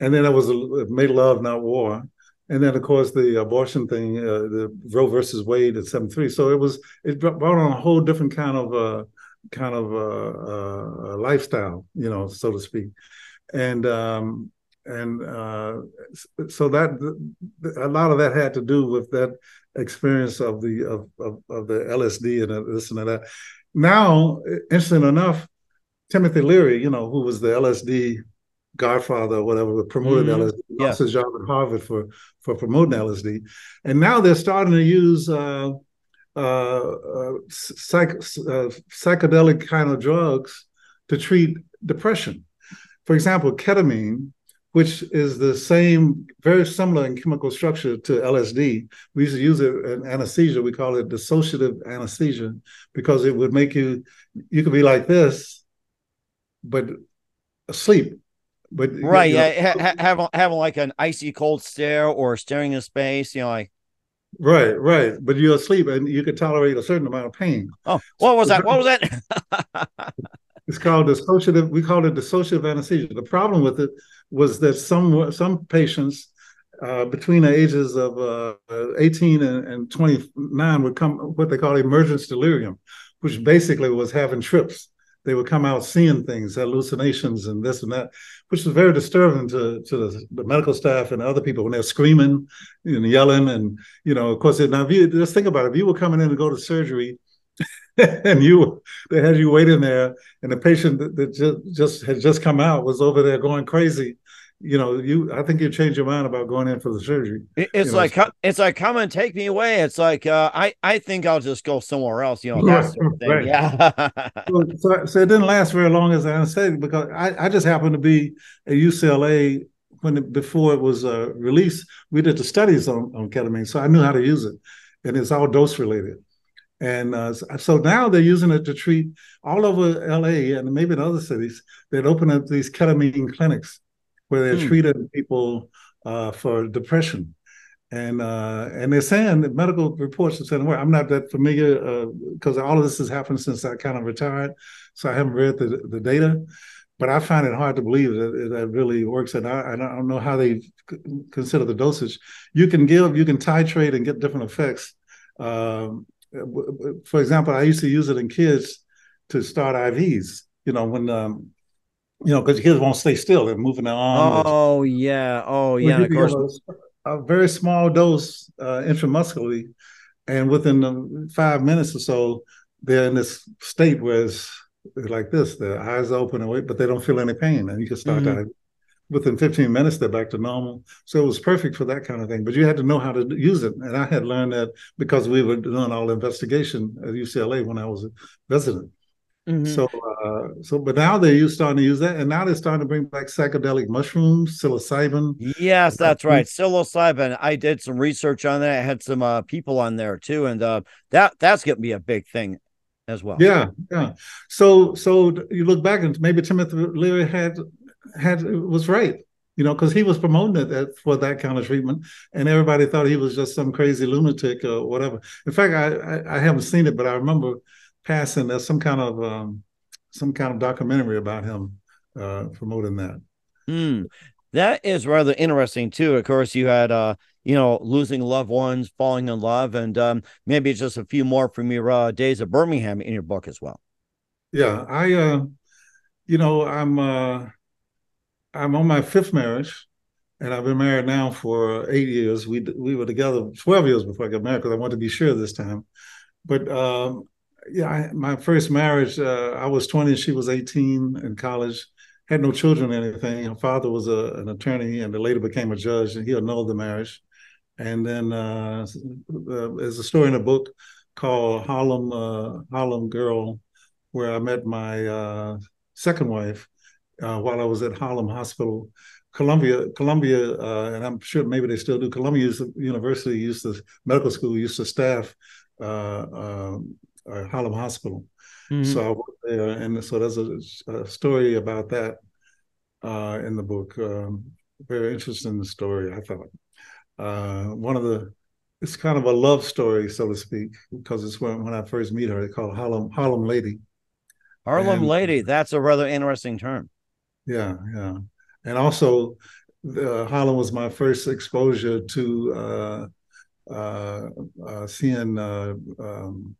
and then there was a, "Made Love, Not War," and then of course the abortion thing, uh, the Roe versus Wade at '73. So it was it brought on a whole different kind of uh, kind of a, uh, lifestyle, you know, so to speak, and um, and uh, so that a lot of that had to do with that experience of the of of, of the LSD and this and that. Now, interesting enough, Timothy Leary, you know, who was the LSD godfather or whatever, promoted Mhm. LSD, Yeah. lost his job at Harvard for for promoting LSD, and now they're starting to use. Uh, psych, uh, psychedelic kind of drugs to treat depression. For example, ketamine, which is the same, very similar in chemical structure to LSD. We used to use it in anesthesia. We call it dissociative anesthesia because it would make you, you could be like this, but asleep. But Right. you know, Yeah. Ha- having, having like an icy cold stare or staring in space, you know, like, Right, right. But you're asleep and you can tolerate a certain amount of pain. oh, what was that? What was that? It's called dissociative. We call it dissociative anesthesia. The problem with it was that some some patients uh, between the ages of uh, 18 and, and 29 would come what they call emergence delirium, which basically was having trips. They would come out seeing things, hallucinations, and this and that, which was very disturbing to, to the, the medical staff and other people when they're screaming and yelling. And, you know, of course, now if you just think about it, if you were coming in to go to surgery and you they had you waiting there and the patient that, that just, just had just come out was over there going crazy you know you i think you change your mind about going in for the surgery It- It's know, like, co- it's like, come and take me away. It's like, uh, I, I think I'll just go somewhere else, you know, that Right, sort of right. Yeah. so, so, so it didn't last very long as I said because I, I just happened to be at UCLA when it, before it was uh, released. We did the studies on, on ketamine, so I knew how to use it, and it's all dose related. And uh, so- so now they're using it to treat all over LA and maybe in other cities. They'd open up these ketamine clinics where they're Hmm. treating people uh, for depression. And uh, and they're saying that medical reports are saying, well, I'm not that familiar because all of this has happened since I kind of retired, so I haven't read the, the data. But I find it hard to believe that that really works, and I, I don't know how they consider the dosage. You can give, you can titrate and get different effects. Um, w- for example, I used to use it in kids to start IVs. You know when um, you know because kids won't stay still; they're moving their arm. oh, yeah. Oh, yeah. Of course, a, a very small dose uh, intramuscularly, and within five minutes or so, they're in this state where it's, like this: their eyes open and wait, but they don't feel any pain, and you can start Mhm. that. Within 15 minutes, they're back to normal. So it was perfect for that kind of thing. But you had to know how to use it, and I had learned that because we were doing all the investigation at UCLA when I was a resident. Mhm. So, uh, so, but now they're starting to use that, and now they're starting to bring back psychedelic mushrooms, psilocybin. Yes, that's right. Psilocybin. I did some research on that. I had some uh, people on there too, and uh, that that's going to be a big thing as well. Yeah, yeah. So, so you look back and maybe Timothy Leary had had was right, you know, because he was promoting it for that kind of treatment, and everybody thought he was just some crazy lunatic or whatever. In fact, I I, I haven't seen it, but I remember passing there's some kind of um, some kind of documentary about him uh, promoting that. Hmm. That is rather interesting too. Of course, you had uh, you know, losing loved ones, falling in love, and um, maybe just a few more from your uh, days of Birmingham in your book as well. Yeah, I, uh, you know, I'm uh, I'm on my fifth marriage, and I've been married now for eight years. We we were together twelve years before I got married because I wanted to be sure this time. But um, yeah, I, my first marriage, uh, I was twenty, and she was eighteen in college. Had no children or anything. Her father was a, an attorney, and later became a judge, and he annulled the marriage. And then uh, uh, there's a story in a book called Harlem uh, Harlem Girl, where I met my uh, second wife uh, while I was at Harlem Hospital Columbia, Columbia, and I'm sure maybe they still do. Columbia University used to medical school used to staff uh, uh, uh Harlem Hospital, mm-hmm. so I worked there, and so there's a, a story about that uh, in the book. Um, very interesting story, I thought. Uh, one of the it's kind of a love story, so to speak, because it's when when I first meet her. They call Harlem Harlem Lady. Harlem and, Lady. That's a rather interesting term. Yeah, yeah and also uh, Harlem was my first exposure to uh, uh, uh seeing uh, um,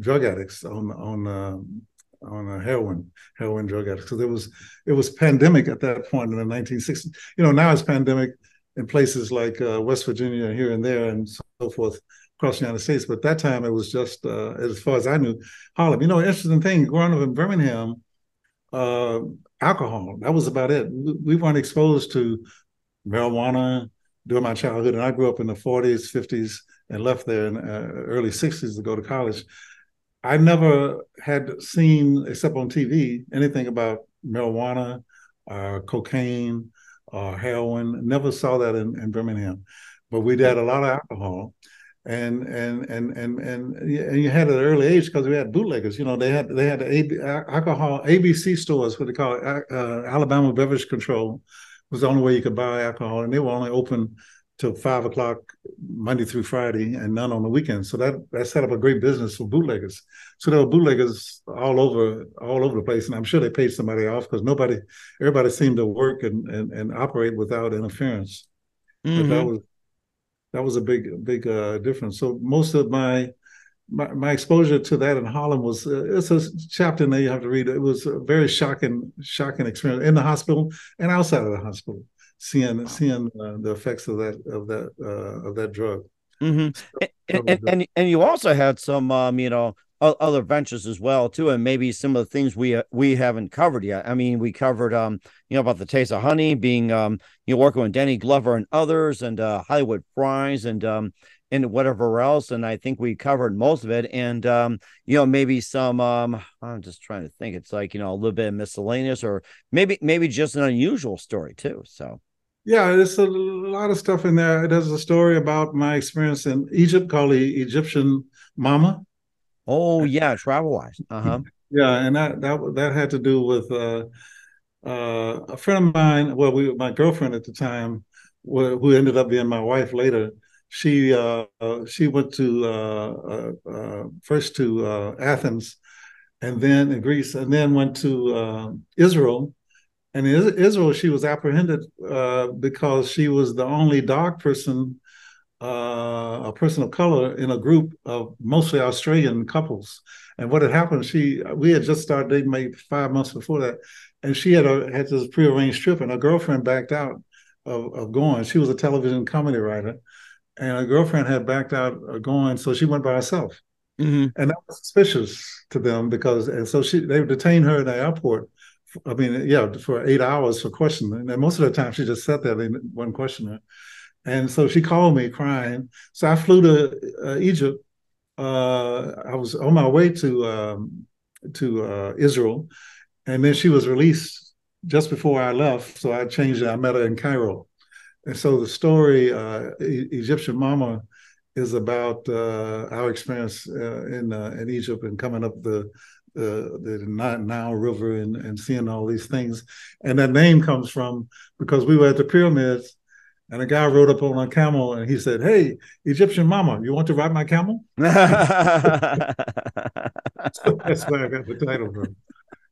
drug addicts on on uh, on heroin heroin drug addicts because it was it was pandemic at that point in the 1960s. You know, now it's pandemic in places like West Virginia here and there and so forth across the United States. But that time it was just, as far as I knew, Harlem. You know, interesting thing growing up in Birmingham alcohol. That was about it. We weren't exposed to marijuana during my childhood, and I grew up in the 40s, 50s, and left there in uh, early 60s to go to college. I never had seen, except on TV, anything about marijuana, uh, cocaine, or heroin. Never saw that in, in Birmingham, but we had a lot of alcohol and and and and and, and you had at an early age because we had bootleggers. You know, they had they had alcohol ABC stores, what they call it, uh, Alabama Beverage Control, was the only way you could buy alcohol, and they were only open till five o'clock Monday through Friday, and none on the weekends. So that that set up a great business for bootleggers. So there were bootleggers all over all over the place, and I'm sure they paid somebody off because nobody, everybody seemed to work and and, and operate without interference. Mm-hmm. But that mm-hmm. was that was a big big uh, difference. So most of my, my, my exposure to that in Harlem was uh, it's a chapter that you have to read. It was a very shocking shocking experience in the hospital and outside of the hospital, seeing seeing uh, the effects of that of that uh, of that drug. Mm-hmm. So, and, and, and, and you also had some um, you know other ventures as well too, and maybe some of the things we uh, we haven't covered yet. I mean, we covered um you know about the taste of honey being um you know working with Danny Glover and others, and uh, Hollywood Fries and um and whatever else, and I think we covered most of it. And um you know maybe some um I'm just trying to think. It's like you know a little bit of miscellaneous, or maybe maybe just an unusual story too. So. Yeah, there's a lot of stuff in there. There's a story about my experience in Egypt called the Egyptian Mama Oh yeah, travel wise. Uh huh. Yeah, and that that that had to do with uh, uh, a friend of mine. Well, we my girlfriend at the time, who ended up being my wife later. She uh, she went to uh, uh, uh, first to Athens, and then in Greece, and then went to Israel. And in Israel, she was apprehended because she was the only dark person uh, a person of color in a group of mostly Australian couples. And what had happened, she we had just started dating maybe five months before that, and she had a, had this prearranged trip, and her girlfriend backed out of, of going. She was a television comedy writer, and her girlfriend had backed out of going, so she went by herself. Mm-hmm. And that was suspicious to them because, and so she they detained her in the airport. I mean, yeah, for eight hours for questioning. And most of the time, she just sat there; they wouldn't question her. And so she called me crying. So I flew to uh, Egypt. Uh, I was on my way to um, to uh, Israel, and then she was released just before I left. So I changed it. I met her in Cairo, and so the story uh, e- Egyptian Mama is about uh, our experience uh, in in Egypt and coming up the the the Nile River and, and seeing all these things. And that name comes from because we were at the pyramids and a guy rode up on a camel and he said, Hey, Egyptian mama, you want to ride my camel? so that's where I got the title from.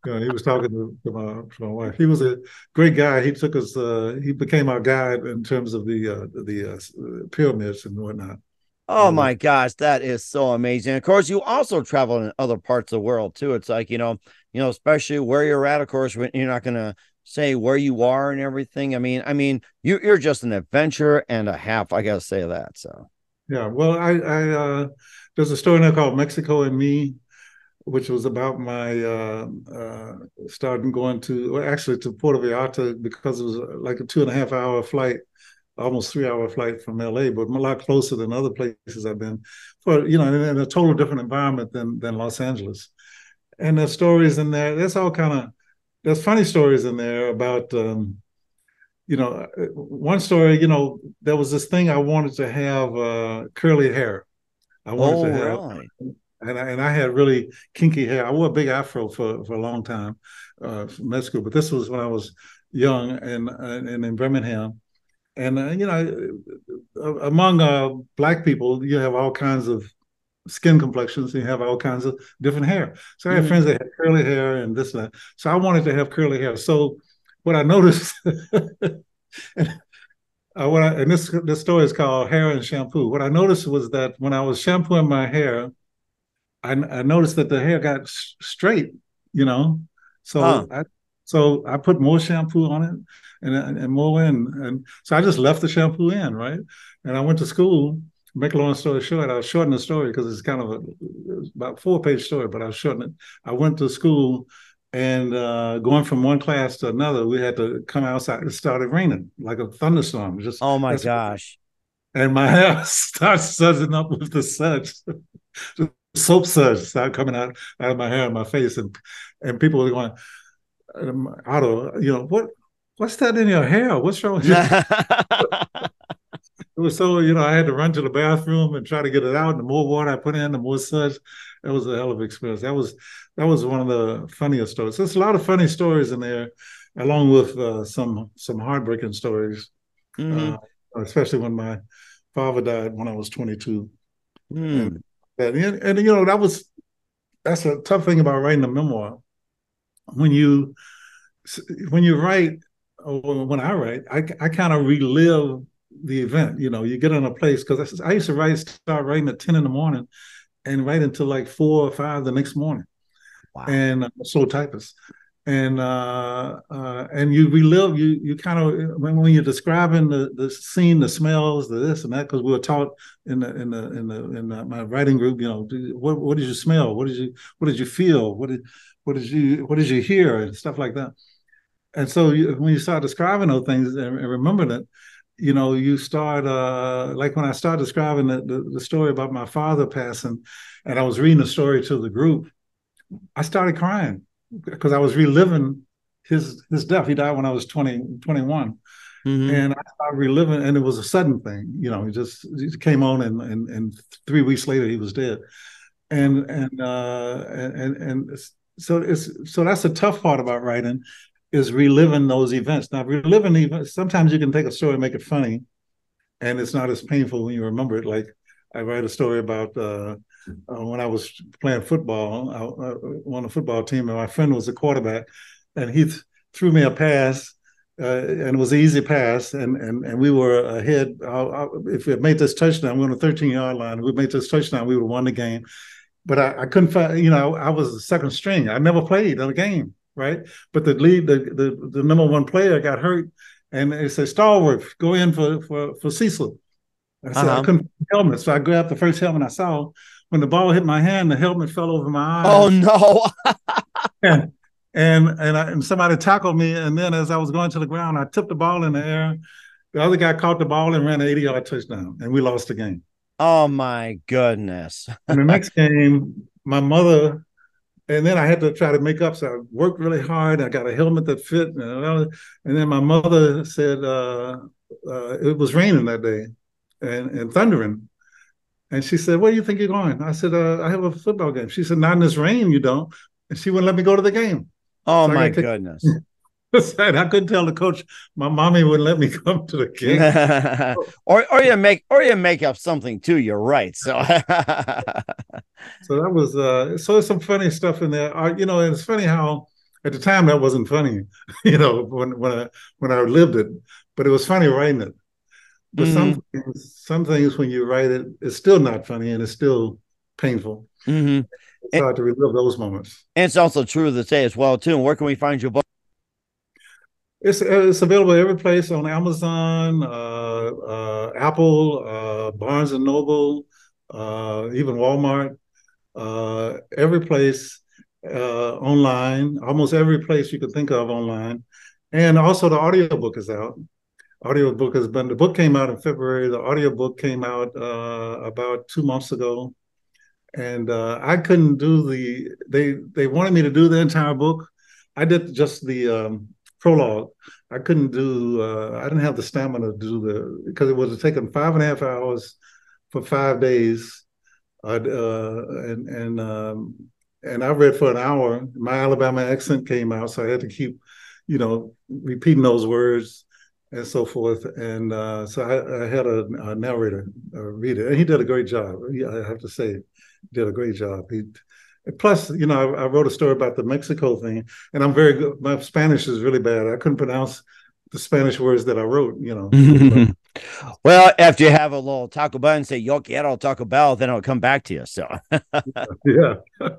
You know, he was talking to, to, my, to, my, wife. He was a great guy. He took us. Uh, he became our guide in terms of the uh, the uh, pyramids and whatnot. Oh my gosh, that is so amazing. Of course, you also travel in other parts of the world too. It's like, you know, you know, especially where you're at, of course, you're not going to say where you are and everything? I mean, I mean, you you're just an adventure and a half. I gotta say that. So yeah, well, I I uh, there's a story now called Mexico and Me, which was about my uh, uh, starting going to well, actually to Puerto Vallarta because it was like a two and a half hour flight, almost three hour flight from LA, but a lot closer than other places I've been. For you know, in, a total different environment than than Los Angeles. And there's stories in there. There's all kind of there's funny stories in there about um, you know one story you know there was this thing i wanted to have uh, curly hair i wanted oh, to have and, I, and I had really kinky hair i wore a big afro for, for a long time uh, med school but this was when i was young and and in birmingham and uh, you know uh, among uh, black people you have all kinds of skin complexions and you have all kinds of different hair. So I had mm friends that had curly hair and this and that. So I wanted to have curly hair. So what I noticed, and, uh, what I, and this this story is called hair and shampoo. What I noticed was that when I was shampooing my hair, I, I noticed that the hair got straight. You know, so huh. I so I put more shampoo on it and and more in, and so I just left the shampoo in, right? And I went to school make a long story short, I'll shorten the story because it's kind of a about four page story, but I'll shorten it. I went to school and uh, going from one class to another, we had to come outside. It started raining like a thunderstorm. Just oh my gosh! And my hair starts sudsing up with the suds. soap suds started coming out out of my hair and my face, and and people were going, um, "Otto, you know what? What's that in your hair? What's wrong with you?" it was so you know I had to run to the bathroom and try to get it out. And the more water I put in, the more suds. That was a hell of an experience. That was that was one of the funniest stories. There's a lot of funny stories in there, along with uh, some some heartbreaking stories, mm-hmm. uh, especially when my father died when I was 22. Mm. And, and, and you know that was that's a tough thing about writing a memoir. When you when you write, or when I write, I I kind of relive the event. You know, you get in a place because I, I, used to write, start writing at ten in the morning, and write until like four or five the next morning. Wow. And uh, slow typist, and uh, uh, and you relive you you kind of when, when you're describing the the scene, the smells, the this and that, because we were taught in the in the in the in the, my writing group, you know, what what did you smell? What did you what did you feel? What did what did you what did you hear and stuff like that. And so you, when you start describing those things and, and remember that, you know, you start uh, like when I started describing the, the, the story about my father passing, and I was reading the story to the group, I started crying because I was reliving his his death. He died when I was 20, 21. Mm-hmm. And I started reliving, and it was a sudden thing. You know, he just he came on, and, and and three weeks later he was dead. And and uh, and and so it's so that's the tough part about writing is reliving those events. Now, reliving events, sometimes you can take a story and make it funny, and it's not as painful when you remember it. Like I write a story about uh, uh, when I was playing football, I, I on a football team, and my friend was a quarterback, and he th- threw me a pass. Uh, and it was an easy pass, and and and we were ahead. I, if we had made this touchdown, we were on the 13 yard line. We made this touchdown, we would have won the game. But I, I couldn't find, you know, I was the second string. I never played in a game right? But the lead, the, the, the number one player got hurt, and they said, Stallworth, go in for for for Cecil. I said, uh-huh. I couldn't find helmet, so I grabbed the first helmet I saw. When the ball hit my hand, the helmet fell over my eye. Oh no! and and and, I, and somebody tackled me, and then as I was going to the ground, I tipped the ball in the air. The other guy caught the ball and ran an 80 yard touchdown, and we lost the game. Oh my goodness! and the next game, my mother and then I had to try to make up. So I worked really hard. I got a helmet that fit. And, then my mother said uh, uh, it was raining that day and, and thundering. And she said, Where do you think you're going? I said, uh, I have a football game. She said, Not in this rain, you don't. And she wouldn't let me go to the game. Oh, so my goodness. I couldn't tell the coach. My mommy wouldn't let me come to the game. or or you make or you make up something too. You're right. So so that was uh so some funny stuff in there. Uh, you know, it's funny how at the time that wasn't funny. You know, when when I when I lived it, but it was funny writing it. But mm-hmm. some things, some things when you write it, it's still not funny and it's still painful. Mm-hmm. It's and, hard to relive those moments. And it's also true to say as well too. Where can we find your book? It's it's available every place on Amazon, uh, uh, Apple, uh, Barnes and Noble, uh, even Walmart. Uh, every place uh, online, almost every place you can think of online, and also the audiobook is out. Audiobook has been the book came out in February. The audiobook came out about two months ago, and I couldn't do the. They they wanted me to do the entire book. I did just the um, prologue. I couldn't do. Uh, I didn't have the stamina to do the because it was taking five and a half hours for five days, uh, and and um, and I read for an hour. My Alabama accent came out, so I had to keep, you know, repeating those words and so forth. And uh, so I, I, had a, a narrator read it, and he did a great job. He, I have to say, did a great job. He Plus, you know, I, I, wrote a story about the Mexico thing, and I'm very good. My Spanish is really bad. I couldn't pronounce the Spanish words that I wrote, you know. well, after you have a little Taco Bell and say "Yo quiero Taco Bell," then it'll come back to you. So, yeah,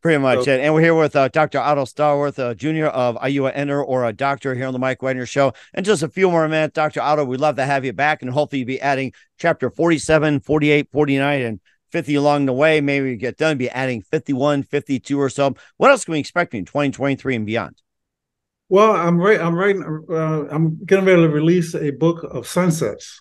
pretty much. So, and we're here with uh, Dr. Otto Stallworth, uh, Jr. of IUA Enter or a doctor here on the Mike Wagner Show. And just a few more minutes, Dr. Otto, we'd love to have you back, and hopefully, you'll be adding chapter 47, 48, 49, and 50 along the way. Maybe we get done, be adding 51, 52 or so. What else can we expect in 2023 and beyond? Well, I'm right. I'm writing. Uh, I'm getting ready to release a book of sunsets.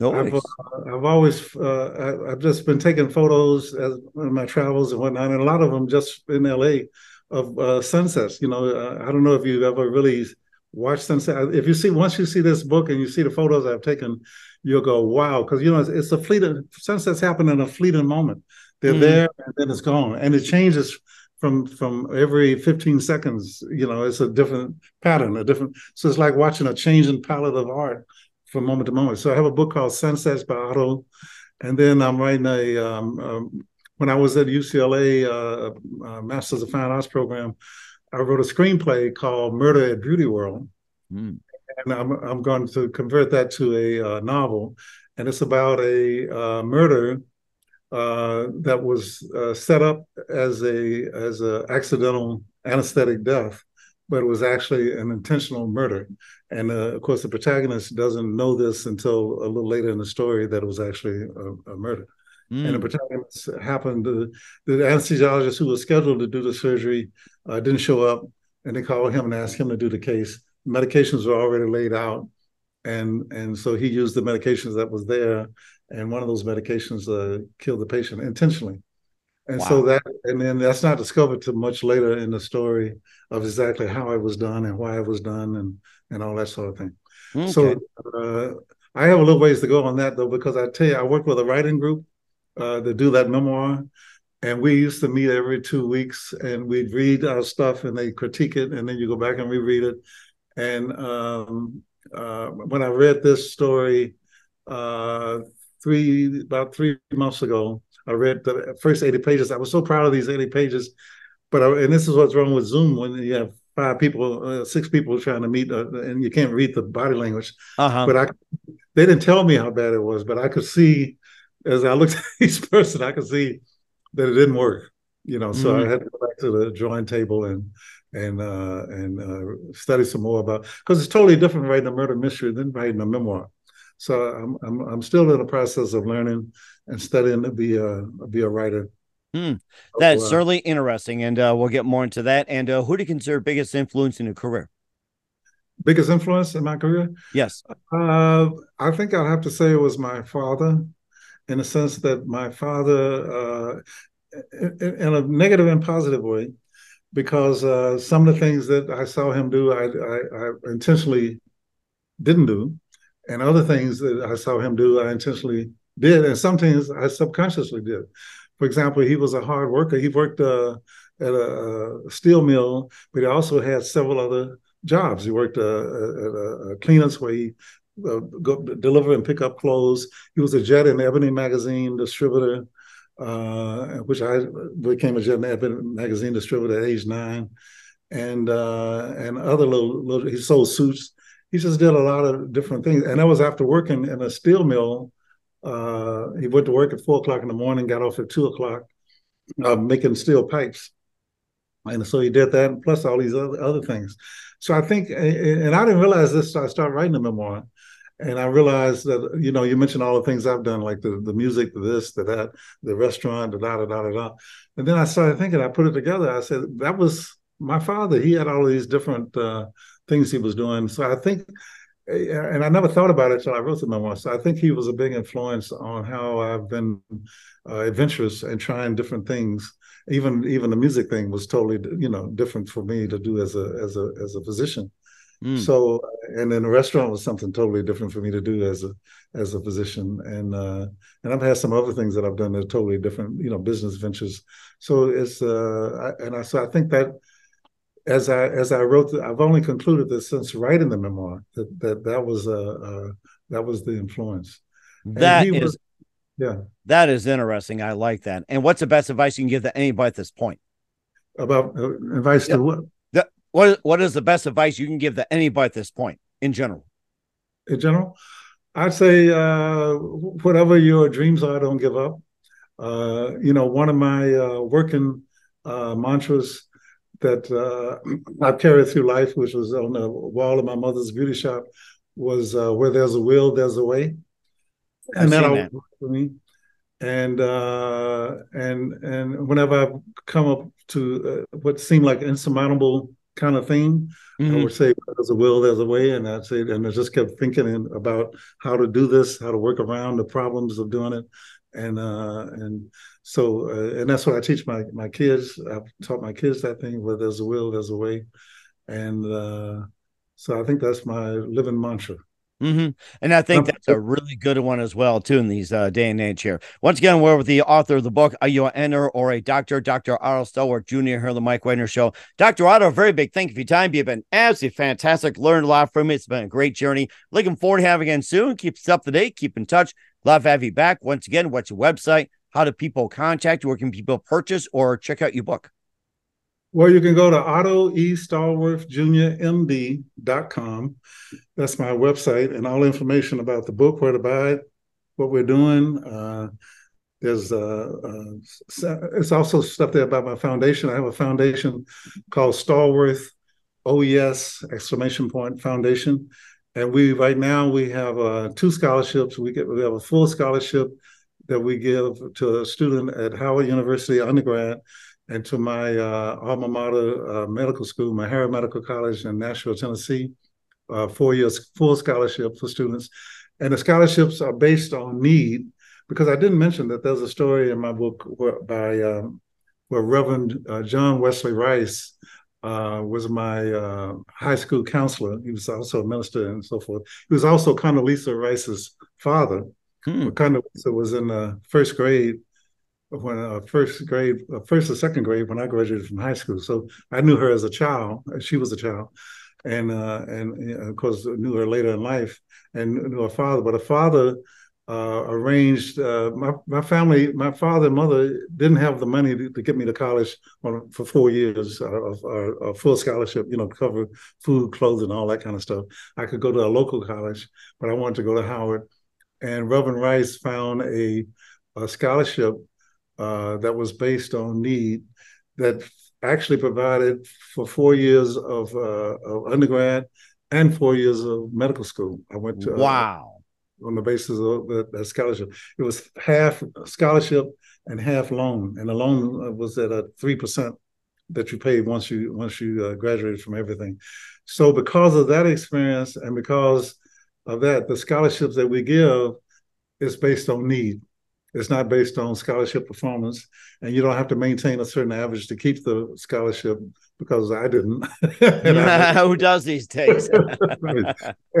I've, uh, I've, always uh, I, have just been taking photos as in my travels and whatnot, and a lot of them just in LA of uh, sunsets. You know, uh, I don't know if you've ever really watched sunset. If you see once you see this book and you see the photos I've taken, you'll go, wow, because you know it's, it's, a fleeting sunsets happen in a fleeting moment. They're mm. there and then it's gone, and it changes from from every 15 seconds. You know, it's a different pattern, a different. So it's like watching a changing palette of art from moment to moment. So I have a book called Sunsets by Otto, and then I'm writing a. Um, um, when I was at UCLA uh, uh, Masters of Fine Arts program, I wrote a screenplay called Murder at Beauty World. Mm and I'm I'm going to convert that to a uh, novel, and it's about a uh, murder uh, that was uh, set up as a as a accidental anesthetic death, but it was actually an intentional murder. And uh, of course, the protagonist doesn't know this until a little later in the story that it was actually a, a murder. Mm. And the protagonist happened to, the anesthesiologist who was scheduled to do the surgery uh, didn't show up, and they called him and asked him to do the case medications were already laid out, and and so he used the medications that was there, and one of those medications uh, killed the patient intentionally. And wow. so that, and then that's not discovered till much later in the story of exactly how it was done and why it was done and and all that sort of thing. Okay. So uh, I have a little ways to go on that though, because I tell you, I work with a writing group uh, to do that memoir, and we used to meet every two weeks, and we'd read our stuff, and they critique it, and then you go back and reread it, and um, uh, when I read this story uh, three about three months ago, I read the first 80 pages. I was so proud of these 80 pages. But I, and this is what's wrong with Zoom when you have five people, uh, six people trying to meet, uh, and you can't read the body language. Uh-huh. But I, they didn't tell me how bad it was, but I could see as I looked at each person, I could see that it didn't work. You know, so mm-hmm. I had to go back to the drawing table and and uh, and uh, study some more about because it's totally different writing a murder mystery than writing a memoir. So I'm I'm I'm still in the process of learning and studying to be a be a writer. Hmm. That's uh, certainly interesting, and uh, we'll get more into that. And uh, who do you consider biggest influence in your career? Biggest influence in my career? Yes. Uh, I think I'll have to say it was my father, in the sense that my father, uh, in, in a negative and positive way, because uh, some of the things that I saw him do, I, I, I, intentionally didn't do, and other things that I saw him do, I intentionally did, and some things I subconsciously did. For example, he was a hard worker. He worked uh, at a, steel mill, but he also had several other jobs. He worked uh, at a, cleaners where he uh, go deliver and pick up clothes. He was a Jet and Ebony magazine distributor uh, which I became a Jet magazine distributor at age nine, and uh, and other little, little he sold suits. He just did a lot of different things, and that was after working in a steel mill. Uh, he went to work at four o'clock in the morning, got off at two o'clock, uh, making steel pipes, and so he did that, plus all these other other things. So I think, and I didn't realize this. So I started writing the memoir, and I realized that you know you mentioned all the things I've done, like the the music, the this, the that, the restaurant, da da da da da. And then I started thinking. I put it together. I said that was my father. He had all of these different uh, things he was doing. So I think, and I never thought about it until I wrote the memoir. So I think he was a big influence on how I've been uh, adventurous and trying different things. Even even the music thing was totally you know different for me to do as a as a as a physician. Mm. So, and then a restaurant was something totally different for me to do as a as a physician, and uh, and I've had some other things that I've done that are totally different, you know, business ventures. So it's uh, I, and I so I think that as I as I wrote, the, I've only concluded this since writing the memoir that that that was uh, uh that was the influence. That is, was, yeah, that is interesting. I like that. And what's the best advice you can give to anybody at this point? About uh, advice yeah. to what? What what is the best advice you can give to anybody at this point in general? In general, I'd say uh, whatever your dreams are, don't give up. Uh, you know, one of my uh, working uh, mantras that uh, I've carried through life, which was on the wall of my mother's beauty shop, was uh, "Where there's a will, there's a way," and that always worked for me. And and and whenever I've come up to what seemed like insurmountable kind of thing. Mm-hmm. I would say there's a will, there's a way, and that's it. And I just kept thinking about how to do this, how to work around the problems of doing it, and uh, and so uh, and that's what I teach my my kids. I've taught my kids that thing: where there's a will, there's a way, and uh, so I think that's my living mantra. Mm-hmm. And I think that's a really good one as well, too, in these uh, day and age here. Once again, we're with the author of the book, Are You an Enter or a Doctor? Dr. Otto Stallworth Jr. here on the Mike Wagner Show. Dr. Otto, very big thank you for your time. You've been absolutely fantastic. Learned a lot from you. It's been a great journey. Looking forward to having you again soon. Keep us up to date. Keep in touch. Love to have you back. Once again, what's your website? How do people contact you? Where can people purchase or check out your book? Well, you can go to Otto E. Stallworth Jr. MD.com. That's my website, and all information about the book, where to buy it, what we're doing. Uh, there's uh, uh, it's also stuff there about my foundation. I have a foundation called Stallworth OES exclamation point foundation, and we right now we have uh, two scholarships. We get we have a full scholarship that we give to a student at Howard University undergrad and to my uh, alma mater uh, medical school, Meharry Medical College in Nashville, Tennessee, uh, four years full scholarship for students. And the scholarships are based on need, because I didn't mention that there's a story in my book where, by um, where Reverend uh, John Wesley Rice uh, was my uh, high school counselor. He was also a minister and so forth. He was also Condoleezza Rice's father. Hmm. Condoleezza was in the first grade when uh, first grade, uh, first or second grade when I graduated from high school. So I knew her as a child. She was a child, and uh, and of course knew her later in life and knew her father. But her father uh, arranged uh, my my family. My father and mother didn't have the money to, to get me to college on, for four years of, a full scholarship. You know, cover food, clothing, all that kind of stuff. I could go to a local college, but I wanted to go to Howard. And Reverend Rice found a, a scholarship uh, that was based on need that actually provided for four years of, uh, of undergrad and four years of medical school. I went to uh, wow on the basis of that, that, scholarship. It was half scholarship and half loan, and the loan was at a three percent that you paid once you once you uh, graduated from everything. So because of that experience and because of that, the scholarships that we give is based on need. It's not based on scholarship performance, and you don't have to maintain a certain average to keep the scholarship because I didn't. I, Who does these days?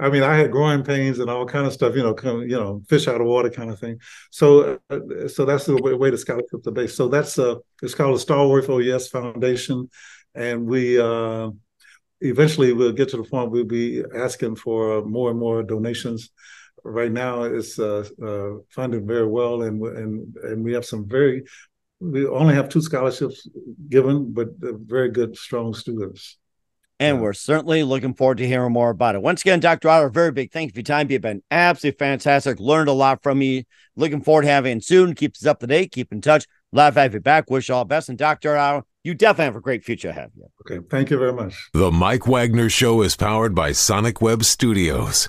I mean, I had growing pains and all kind of stuff. You know, come, you know, fish out of water kind of thing. So, uh, so that's the way, way the scholarship is based. So that's uh, it's called the Stallworth OES Foundation, and we. Uh, eventually we'll get to the point we'll be asking for more and more donations right now it's uh, uh, funded very well, and and and we have some very. We only have two scholarships given, but very good, strong students. And we're certainly looking forward to hearing more about it. Once again, Dr. Otto, very big thank you for your time. You've been absolutely fantastic. Learned a lot from you. Looking forward to having you soon. Keep us up to date. Keep in touch. Love to have you back. Wish you all the best. And Dr. Otto, you definitely have a great future ahead. Okay, thank you very much. The Mike Wagner Show is powered by Sonic Web Studios.